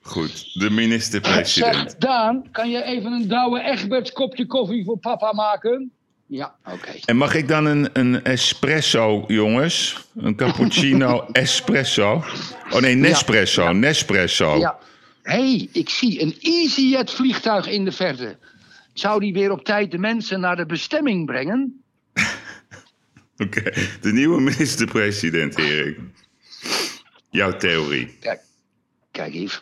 Goed, de minister-president. Daan, kan je even een Douwe Egberts kopje koffie voor papa maken? Ja, oké. En mag ik dan een, een espresso, jongens? Een cappuccino espresso? Oh nee, Nespresso, ja. Nespresso. Ja. hey, ik zie een EasyJet vliegtuig in de verte. Zou die weer op tijd de mensen naar de bestemming brengen? Oké, de nieuwe minister-president, Erik. Jouw theorie. Kijk, kijk Yves.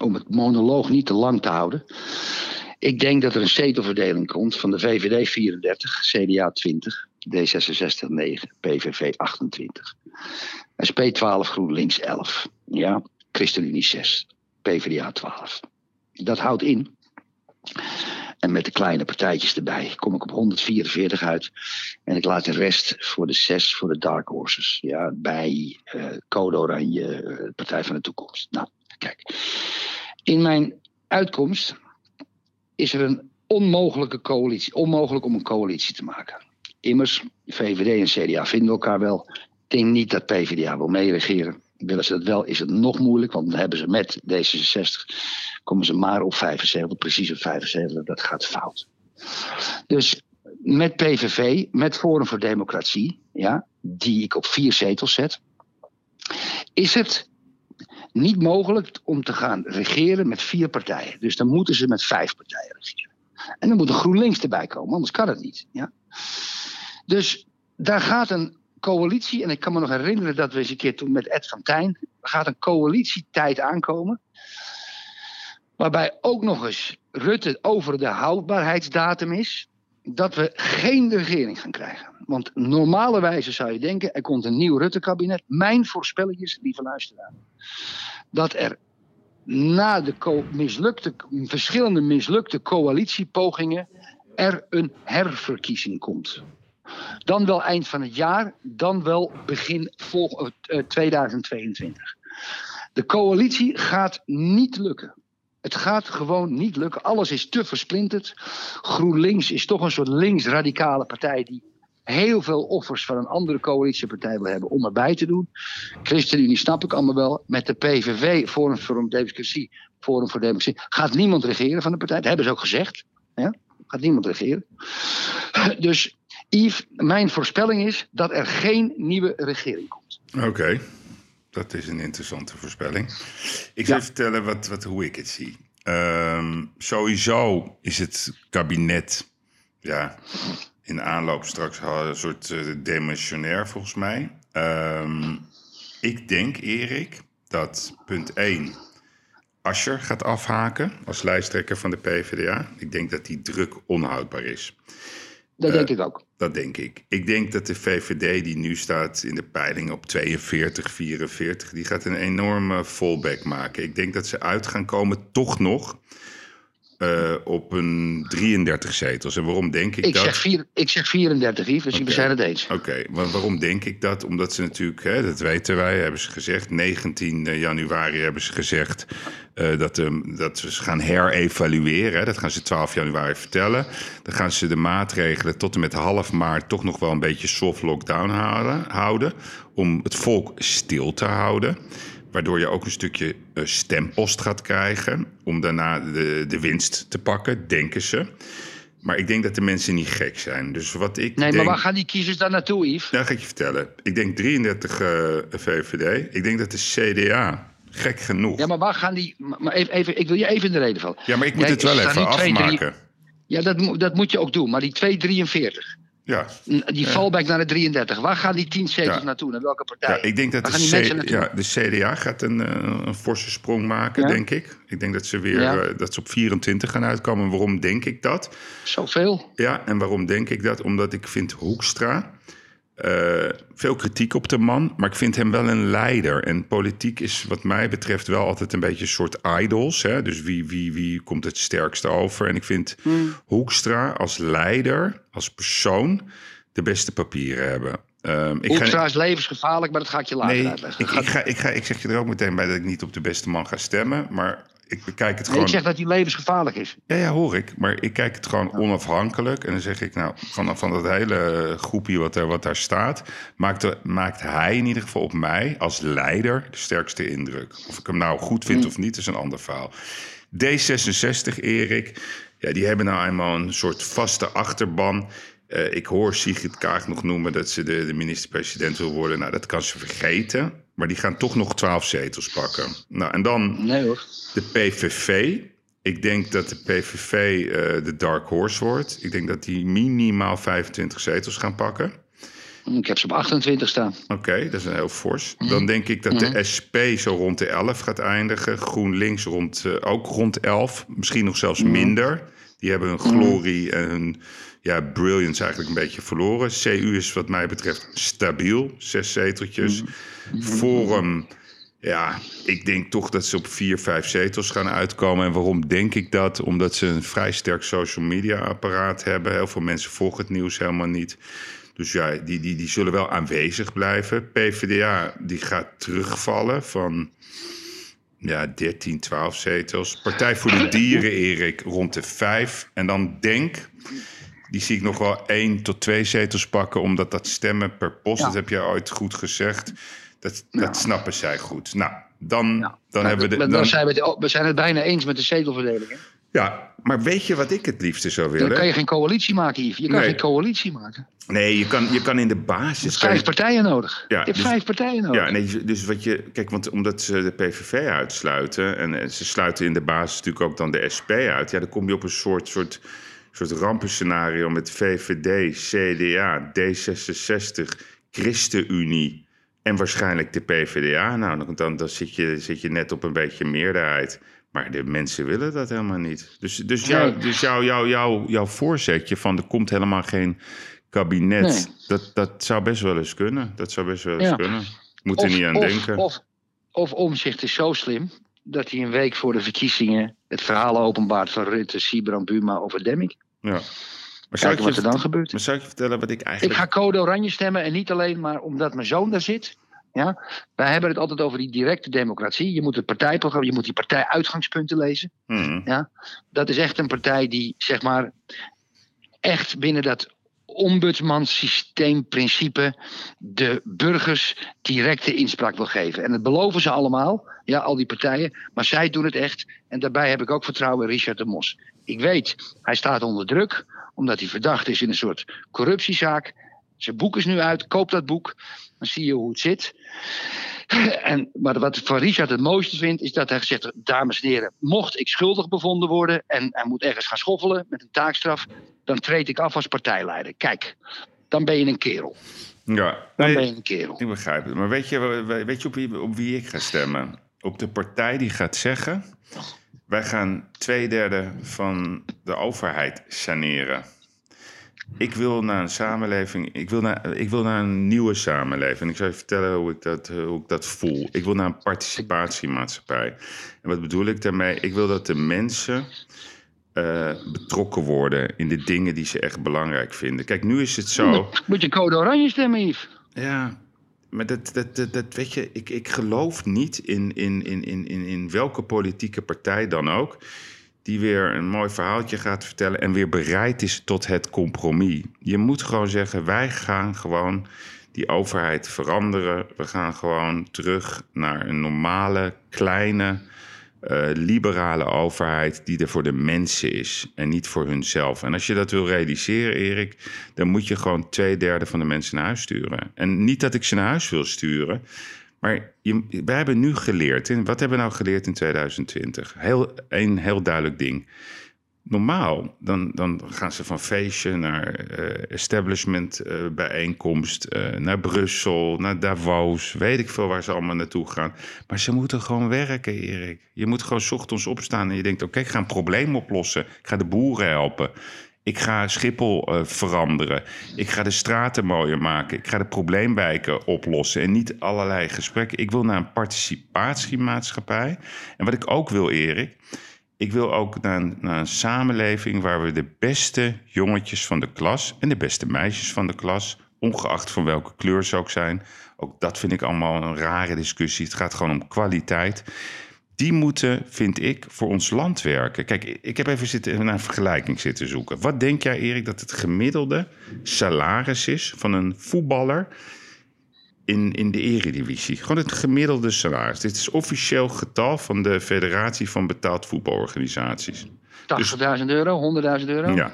Om het monoloog niet te lang te houden. Ik denk dat er een zetelverdeling komt van de VVD 34, CDA 20, D66 9, PVV 28. SP 12, GroenLinks 11. Ja, ChristenUnie 6, PvdA 12. Dat houdt in. En met de kleine partijtjes erbij kom ik op 144 uit. En ik laat de rest voor de zes, voor de Dark Horses. Ja, bij uh, Code Oranje, uh, Partij van de Toekomst. Nou, kijk. In mijn uitkomst is er een onmogelijke coalitie. Onmogelijk om een coalitie te maken. Immers, VVD en CDA vinden elkaar wel. Ik denk niet dat PvdA wil meeregeren. Willen ze dat wel, is het nog moeilijk. Want dan hebben ze met D66 komen ze maar op 75, precies op 75. Dat gaat fout. Dus met PVV, met Forum voor Democratie, ja, die ik op vier zetels zet, is het niet mogelijk om te gaan regeren met vier partijen. Dus dan moeten ze met vijf partijen regeren. En dan moet een GroenLinks erbij komen, anders kan het niet. Ja? Dus daar gaat een coalitie, en ik kan me nog herinneren dat we eens een keer toen met Ed van Tijn, gaat een coalitietijd aankomen. Waarbij ook nog eens Rutte over de houdbaarheidsdatum is. Dat we geen regering gaan krijgen. Want normale wijze zou je denken, er komt een nieuw Rutte-kabinet. Mijn voorspelling is, lieve luisteraar, dat er na de mislukte, verschillende mislukte coalitiepogingen er een herverkiezing komt. Dan wel eind van het jaar, dan wel begin vol, uh, 2022. De coalitie gaat niet lukken. Het gaat gewoon niet lukken. Alles is te versplinterd. GroenLinks is toch een soort links-radicale partij die heel veel offers van een andere coalitiepartij wil hebben om erbij te doen. ChristenUnie snap ik allemaal wel. Met de PVV, Forum voor Democratie, Forum voor Democratie, gaat niemand regeren van de partij. Dat hebben ze ook gezegd. Ja? Gaat niemand regeren. Dus Yves, mijn voorspelling is dat er geen nieuwe regering komt. Oké, dat is een interessante voorspelling. Ik zal ja. vertellen wat, wat, hoe ik het zie. Um, sowieso is het kabinet ja, in aanloop straks een soort uh, demissionair volgens mij. Um, ik denk, Erik, dat punt 1 Ascher gaat afhaken als lijsttrekker van de PvdA. Ik denk dat die druk onhoudbaar is. Dat denk uh, ik ook. Dat denk ik. Ik denk dat de VVD, die nu staat in de peiling op 42, 44, die gaat een enorme fallback maken. Ik denk dat ze uit gaan komen, toch nog, uh, op een 33 zetels. En waarom denk ik, ik dat? Zeg vier, ik zeg 34, Yves, dus okay. we zijn het eens. Oké, okay. maar waarom denk ik dat? Omdat ze natuurlijk, hè, dat weten wij, hebben ze gezegd... 19 januari hebben ze gezegd uh, dat, um, dat ze gaan herevalueren. Dat gaan ze 12 januari vertellen. Dan gaan ze de maatregelen tot en met half maart... toch nog wel een beetje soft lockdown houden om het volk stil te houden... Waardoor je ook een stukje uh, stempost gaat krijgen. Om daarna de, de winst te pakken, denken ze. Maar ik denk dat de mensen niet gek zijn. Dus wat ik nee, denk... maar waar gaan die kiezers dan naartoe, Yves? Dat ga ik je vertellen. Ik denk 33 uh, VVD. Ik denk dat de CDA, gek genoeg... Ja, maar waar gaan die... Maar even, even, ik wil je even in de reden vallen. Ja, maar ik moet Kijk, het wel even afmaken. 2, 3... Ja, dat, dat moet je ook doen. Maar die 243... Ja. Die fallback naar de 33. Waar gaan die 10 zetels ja. naartoe? Naar welke partij? Ja, ik denk dat de, C ja, de, CDA gaat een, een forse sprong maken, denk ik. Ik denk dat ze weer uh, dat ze op 24 gaan uitkomen. Waarom denk ik dat? Zoveel? Ja, en waarom denk ik dat? Omdat ik vind Hoekstra... Uh, veel kritiek op de man, maar ik vind hem wel een leider. En politiek is wat mij betreft wel altijd een beetje een soort idols. Hè? Dus wie, wie, wie komt het sterkste over? En ik vind hmm. Hoekstra als leider, als persoon, de beste papieren hebben. Um, ik Hoekstra ga... is levensgevaarlijk, maar dat ga ik je later nee, uitleggen. Ik, ik, ga, ik, ga, ik zeg je er ook meteen bij dat ik niet op de beste man ga stemmen. Maar ik bekijk het nee, gewoon. Ik zeg dat hij levensgevaarlijk is. Ja, ja, hoor ik. Maar ik kijk het gewoon onafhankelijk. En dan zeg ik, nou, van, van dat hele groepje wat, er, wat daar staat, maakt, de, maakt hij in ieder geval op mij als leider de sterkste indruk. Of ik hem nou goed vind mm. of niet, is een ander verhaal. D66, Erik, ja, die hebben nou eenmaal een soort vaste achterban. Uh, ik hoor Sigrid Kaag nog noemen dat ze de, de minister-president wil worden. Nou, dat kan ze vergeten. Maar die gaan toch nog 12 zetels pakken. Nou, en dan nee, hoor. de PVV. Ik denk dat de PVV uh, de dark horse wordt. Ik denk dat die minimaal 25 zetels gaan pakken. Ik heb ze op 28 staan. Oké, okay, dat is een heel fors. Mm. Dan denk ik dat de SP zo rond de 11 gaat eindigen. GroenLinks rond, uh, ook rond 11. Misschien nog zelfs mm. minder. Die hebben hun glorie en hun ja, brilliance eigenlijk een beetje verloren. CU is wat mij betreft stabiel, zes zeteltjes. Forum, ja, ik denk toch dat ze op vier, vijf zetels gaan uitkomen. En waarom denk ik dat? Omdat ze een vrij sterk social media apparaat hebben. Heel veel mensen volgen het nieuws helemaal niet. Dus ja, die, die, die zullen wel aanwezig blijven. PvdA, die gaat terugvallen van ja, 13, 12 zetels. Partij voor de Dieren, Erik, rond de vijf. En dan Denk, die zie ik nog wel één tot twee zetels pakken... omdat dat stemmen per post, Ja. dat heb je ooit goed gezegd... dat, dat Ja. snappen zij goed. Nou, dan, Ja. dan hebben we... De, dan dan, zijn we, het, oh, we zijn het bijna eens met de zetelverdeling. Hè? ja, maar weet je wat ik het liefste zou Dan willen? kan je geen coalitie maken, Yves. Je kan Nee. geen coalitie maken. Nee, je kan, je kan in de basis... Je hebt je- vijf partijen nodig. Ja, je hebt dus- vijf partijen nodig. Ja, nee, dus wat je. Kijk, want omdat ze de PVV uitsluiten. en ze sluiten in de basis natuurlijk ook dan de SP uit. Ja, dan kom je op een soort, soort, soort rampenscenario met VVD, CDA, D66, ChristenUnie. en waarschijnlijk de PVDA. Nou, dan, dan, zit, je, zit je net op een beetje meerderheid. Maar de mensen willen dat helemaal niet. Dus, dus, jou, Nee. dus jou, jou, jou, jouw voorzetje van er komt helemaal geen kabinet. Nee. Dat, dat zou best wel eens kunnen. Dat zou best wel eens Ja. kunnen. Moet er niet aan of, denken. Of, of Omzicht is zo slim dat hij een week voor de verkiezingen het verhaal openbaart van Rutte, Siebrand, Buma over Demming. ja. Maar zou, ik Kijken je, wat er dan gebeurt. maar zou ik je vertellen wat ik Ik eigenlijk... ga code oranje stemmen en niet alleen maar omdat mijn zoon daar zit. Ja? Wij hebben het altijd over die directe democratie. Je moet het partijprogramma, je moet die partijuitgangspunten lezen. Hmm. Dat is echt een partij die, zeg maar, echt binnen dat ombudsmansysteemprincipe de burgers directe inspraak wil geven. En dat beloven ze allemaal, ja, al die partijen. Maar zij doen het echt. En daarbij heb ik ook vertrouwen in Richard de Mos. Ik weet, hij staat onder druk, omdat hij verdacht is in een soort corruptiezaak. Zijn boek is nu uit, koop dat boek. Dan zie je hoe het zit. En, maar wat ik van Richard het mooiste vind, is dat hij gezegd heeft: Dames en heren, mocht ik schuldig bevonden worden en hij moet ergens gaan schoffelen met een taakstraf, dan treed ik af als partijleider. Kijk, dan ben je een kerel. Ja, Dan nee, ben je een kerel. ik begrijp het. Maar weet je, weet je op, wie, op wie ik ga stemmen? Op de partij die gaat zeggen... wij gaan twee derde van de overheid saneren. Ik wil naar een samenleving... Ik wil naar, ik wil naar een nieuwe samenleving. Ik zal je vertellen hoe ik, dat, hoe ik dat voel. Ik wil naar een participatiemaatschappij. En wat bedoel ik daarmee? Ik wil dat de mensen... eh, betrokken worden in de dingen die ze echt belangrijk vinden. Kijk, nu is het zo. Moet je code oranje stemmen, Yves? Ja, maar dat, dat, dat, dat weet je, ik, ik geloof niet in, in, in, in, in, in welke politieke partij dan ook. Die weer een mooi verhaaltje gaat vertellen. en weer bereid is tot het compromis. Je moet gewoon zeggen: wij gaan gewoon die overheid veranderen. We gaan gewoon terug naar een normale, kleine. eh, liberale overheid die er voor de mensen is en niet voor hunzelf. En als je dat wil realiseren, Erik, dan moet je gewoon twee derde van de mensen naar huis sturen. En niet dat ik ze naar huis wil sturen, maar je, wij hebben nu geleerd. En wat hebben we nou geleerd in 2020? Heel, een heel duidelijk ding. Normaal, dan, dan gaan ze van feestje naar eh, establishment eh, bijeenkomst, eh, naar Brussel, naar Davos, weet ik veel waar ze allemaal naartoe gaan. Maar ze moeten gewoon werken, Erik. Je moet gewoon ochtends opstaan en je denkt, oké, ik ga een probleem oplossen. Ik ga de boeren helpen. Ik ga Schiphol eh, veranderen. Ik ga de straten mooier maken. Ik ga de probleemwijken oplossen. En niet allerlei gesprekken. Ik wil naar een participatiemaatschappij. En wat ik ook wil, Erik. Ik wil ook naar een, naar een samenleving waar we de beste jongetjes van de klas en de beste meisjes van de klas, ongeacht van welke kleur ze ook zijn, ook dat vind ik allemaal een rare discussie. Het gaat gewoon om kwaliteit. Die moeten, vind ik, voor ons land werken. Kijk, ik heb even zitten, naar een vergelijking zitten zoeken. Wat denk jij, Erik, dat het gemiddelde salaris is van een voetballer in, in de eredivisie? Gewoon het gemiddelde salaris. Dit is officieel getal van de Federatie van Betaald Voetbalorganisaties. 80.000 euro, 100.000 euro? Ja.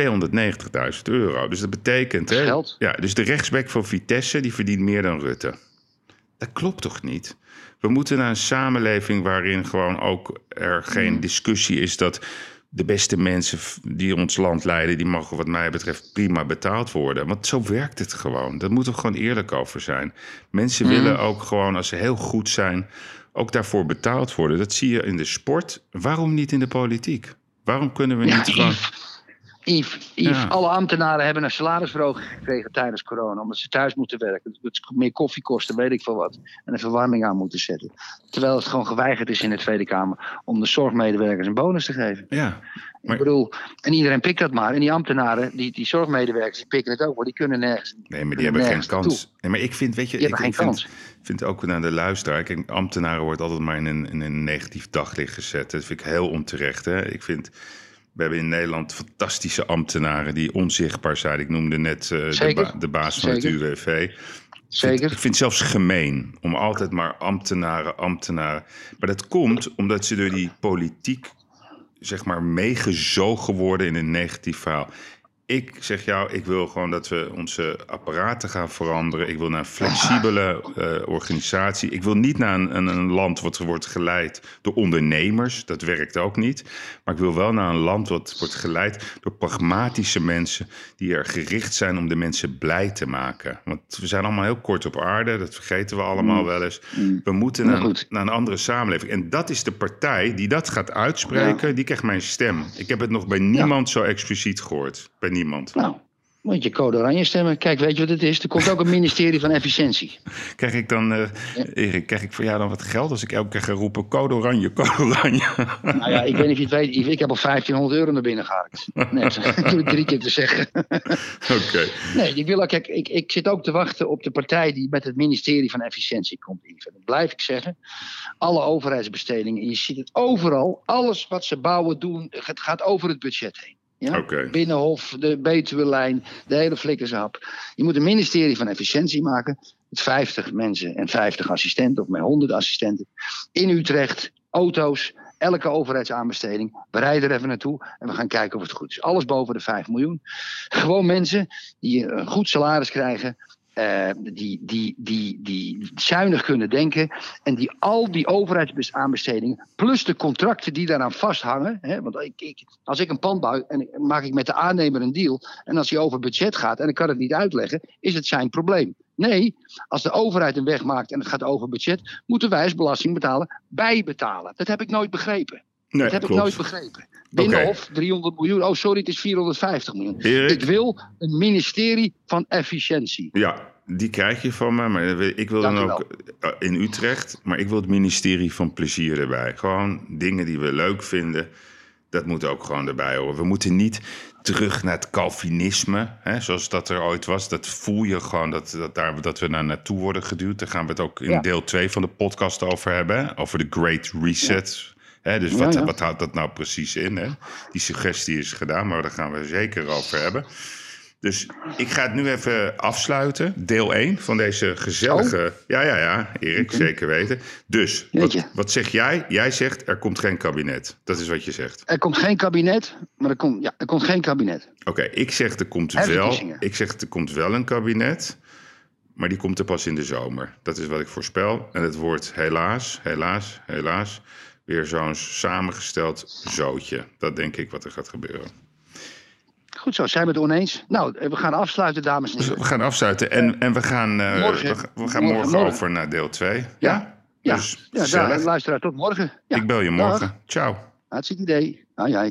290.000 euro. Dus dat betekent... Dat hè, geld. Ja, dus de rechtsback van Vitesse die verdient meer dan Rutte. Dat klopt toch niet? We moeten naar een samenleving waarin gewoon ook er geen discussie is dat de beste mensen die ons land leiden, die mogen wat mij betreft prima betaald worden. Want zo werkt het gewoon. Daar moeten we gewoon eerlijk over zijn. Mensen willen ook gewoon, als ze heel goed zijn, ook daarvoor betaald worden. Dat zie je in de sport. Waarom niet in de politiek? Waarom kunnen we Ja, niet gewoon... Yves, Yves, Yves, Ja. alle ambtenaren hebben een salarisverhoging gekregen tijdens corona. Omdat ze thuis moeten werken. Het meer koffie kosten, weet ik veel wat. En de verwarming aan moeten zetten. Terwijl het gewoon geweigerd is in de Tweede Kamer om de zorgmedewerkers een bonus te geven. Ja, Maar- Ik bedoel, en iedereen pikt dat maar. En die ambtenaren, die, die zorgmedewerkers, die pikken het ook. Maar die kunnen nergens. nee, maar die hebben geen kans. Nee, maar ik vind, weet je, Die ik, ik vind, vind ook naar de luisteraar. Kijk, ambtenaren wordt altijd maar in een, in een negatief daglicht gezet. Dat vind ik heel onterecht. Hè? Ik vind, we hebben in Nederland fantastische ambtenaren die onzichtbaar zijn. Ik noemde net eh, de, ba- de baas van het Zeker. UWV. Zeker. Ik vind het zelfs gemeen om altijd maar ambtenaren, ambtenaren. Maar dat komt omdat ze door die politiek, zeg maar, meegezogen worden in een negatief verhaal. Ik zeg jou, ik wil gewoon dat we onze apparaten gaan veranderen. Ik wil naar een flexibele eh, organisatie. Ik wil niet naar een, een, een land wat wordt geleid door ondernemers. Dat werkt ook niet. Maar ik wil wel naar een land wat wordt geleid door pragmatische mensen... die er gericht zijn om de mensen blij te maken. Want we zijn allemaal heel kort op aarde. Dat vergeten we allemaal wel eens. We moeten naar, naar een andere samenleving. En dat is de partij die dat gaat uitspreken. Die krijgt mijn stem. Ik heb het nog bij niemand zo expliciet gehoord. Bij niemand. Nou, moet je code oranje stemmen. Kijk, weet je wat het is? Er komt ook een ministerie van efficiëntie. Krijg ik dan, eh, Erik, krijg ik voor jou dan wat geld als ik elke keer ga roepen code oranje, code oranje? Nou ja, ik weet niet of je het weet. Ik heb al 1500 euro naar binnen gehaald. Nee, dat doe ik drie keer te zeggen. Oké. Nee, ik, wil ook, kijk, ik, ik zit ook te wachten op de partij die met het ministerie van Efficiëntie komt. Yves. En dat blijf ik zeggen. Alle overheidsbestedingen, en je ziet het overal. Alles wat ze bouwen, doen, het gaat over het budget heen. Ja? Binnenhof, de Betuwe-lijn, de hele flikkershap. Je moet een ministerie van efficiëntie maken. Met 50 mensen en 50 assistenten, of met 100 assistenten. In Utrecht, auto's, elke overheidsaanbesteding. We rijden er even naartoe en we gaan kijken of het goed is. Alles boven de 5 miljoen. Gewoon mensen die een goed salaris krijgen. Eh, die, die, die, die zuinig kunnen denken. En die al die overheidsaanbestedingen. plus de contracten die daaraan vasthangen. Hè, want ik, als ik een pand bouw. en maak ik met de aannemer een deal. en als hij over budget gaat. en ik kan het niet uitleggen. is het zijn probleem. Nee, als de overheid een weg maakt en het gaat over budget. moeten wij als belastingbetaler bijbetalen. Dat heb ik nooit begrepen. Nee, dat heb klopt. ik nooit begrepen. Binnenhof 300 miljoen. Oh, sorry, het is 450 miljoen. Erik? Ik wil een ministerie van efficiëntie. Ja, die krijg je van me. Maar ik wil dan Dank ook eh, in Utrecht. Maar ik wil het ministerie van plezier erbij. Gewoon dingen die we leuk vinden. Dat moet ook gewoon erbij horen. We moeten niet terug naar het Calvinisme. Hè, zoals dat er ooit was. Dat voel je gewoon dat, dat, daar, dat we naar naartoe worden geduwd. Daar gaan we het ook in Ja. deel 2 van de podcast over hebben. Over de Great Reset. Dus wat, Ja, ja. wat houdt dat nou precies in? Hè? Die suggestie is gedaan, maar daar gaan we zeker over hebben. Dus ik ga het nu even afsluiten. Deel 1 van deze gezellige. Ja, ja, ja, Erik, zeker weten. Dus, wat, wat zeg jij? Jij zegt er komt geen kabinet. Dat is wat je zegt. Er komt geen kabinet, maar er komt, ja, er komt geen kabinet. Oké, ik zeg er komt wel. Ik zeg er komt wel een kabinet. Maar die komt er pas in de zomer. Dat is wat ik voorspel. En het wordt helaas, helaas, helaas. Weer zo'n samengesteld zootje. Dat denk ik wat er gaat gebeuren. Goed zo, zijn we het oneens? Nou, eh, we gaan afsluiten, dames en heren. we gaan afsluiten en, en we gaan, eh, Morgen. we, ga- we gaan Morgen, over naar deel 2. Ja? Ja. Ja, Dus ja daar, luisteraar, tot morgen. Ja, ik bel je dag. morgen. Ciao. Hartstikke idee. Ai, ai.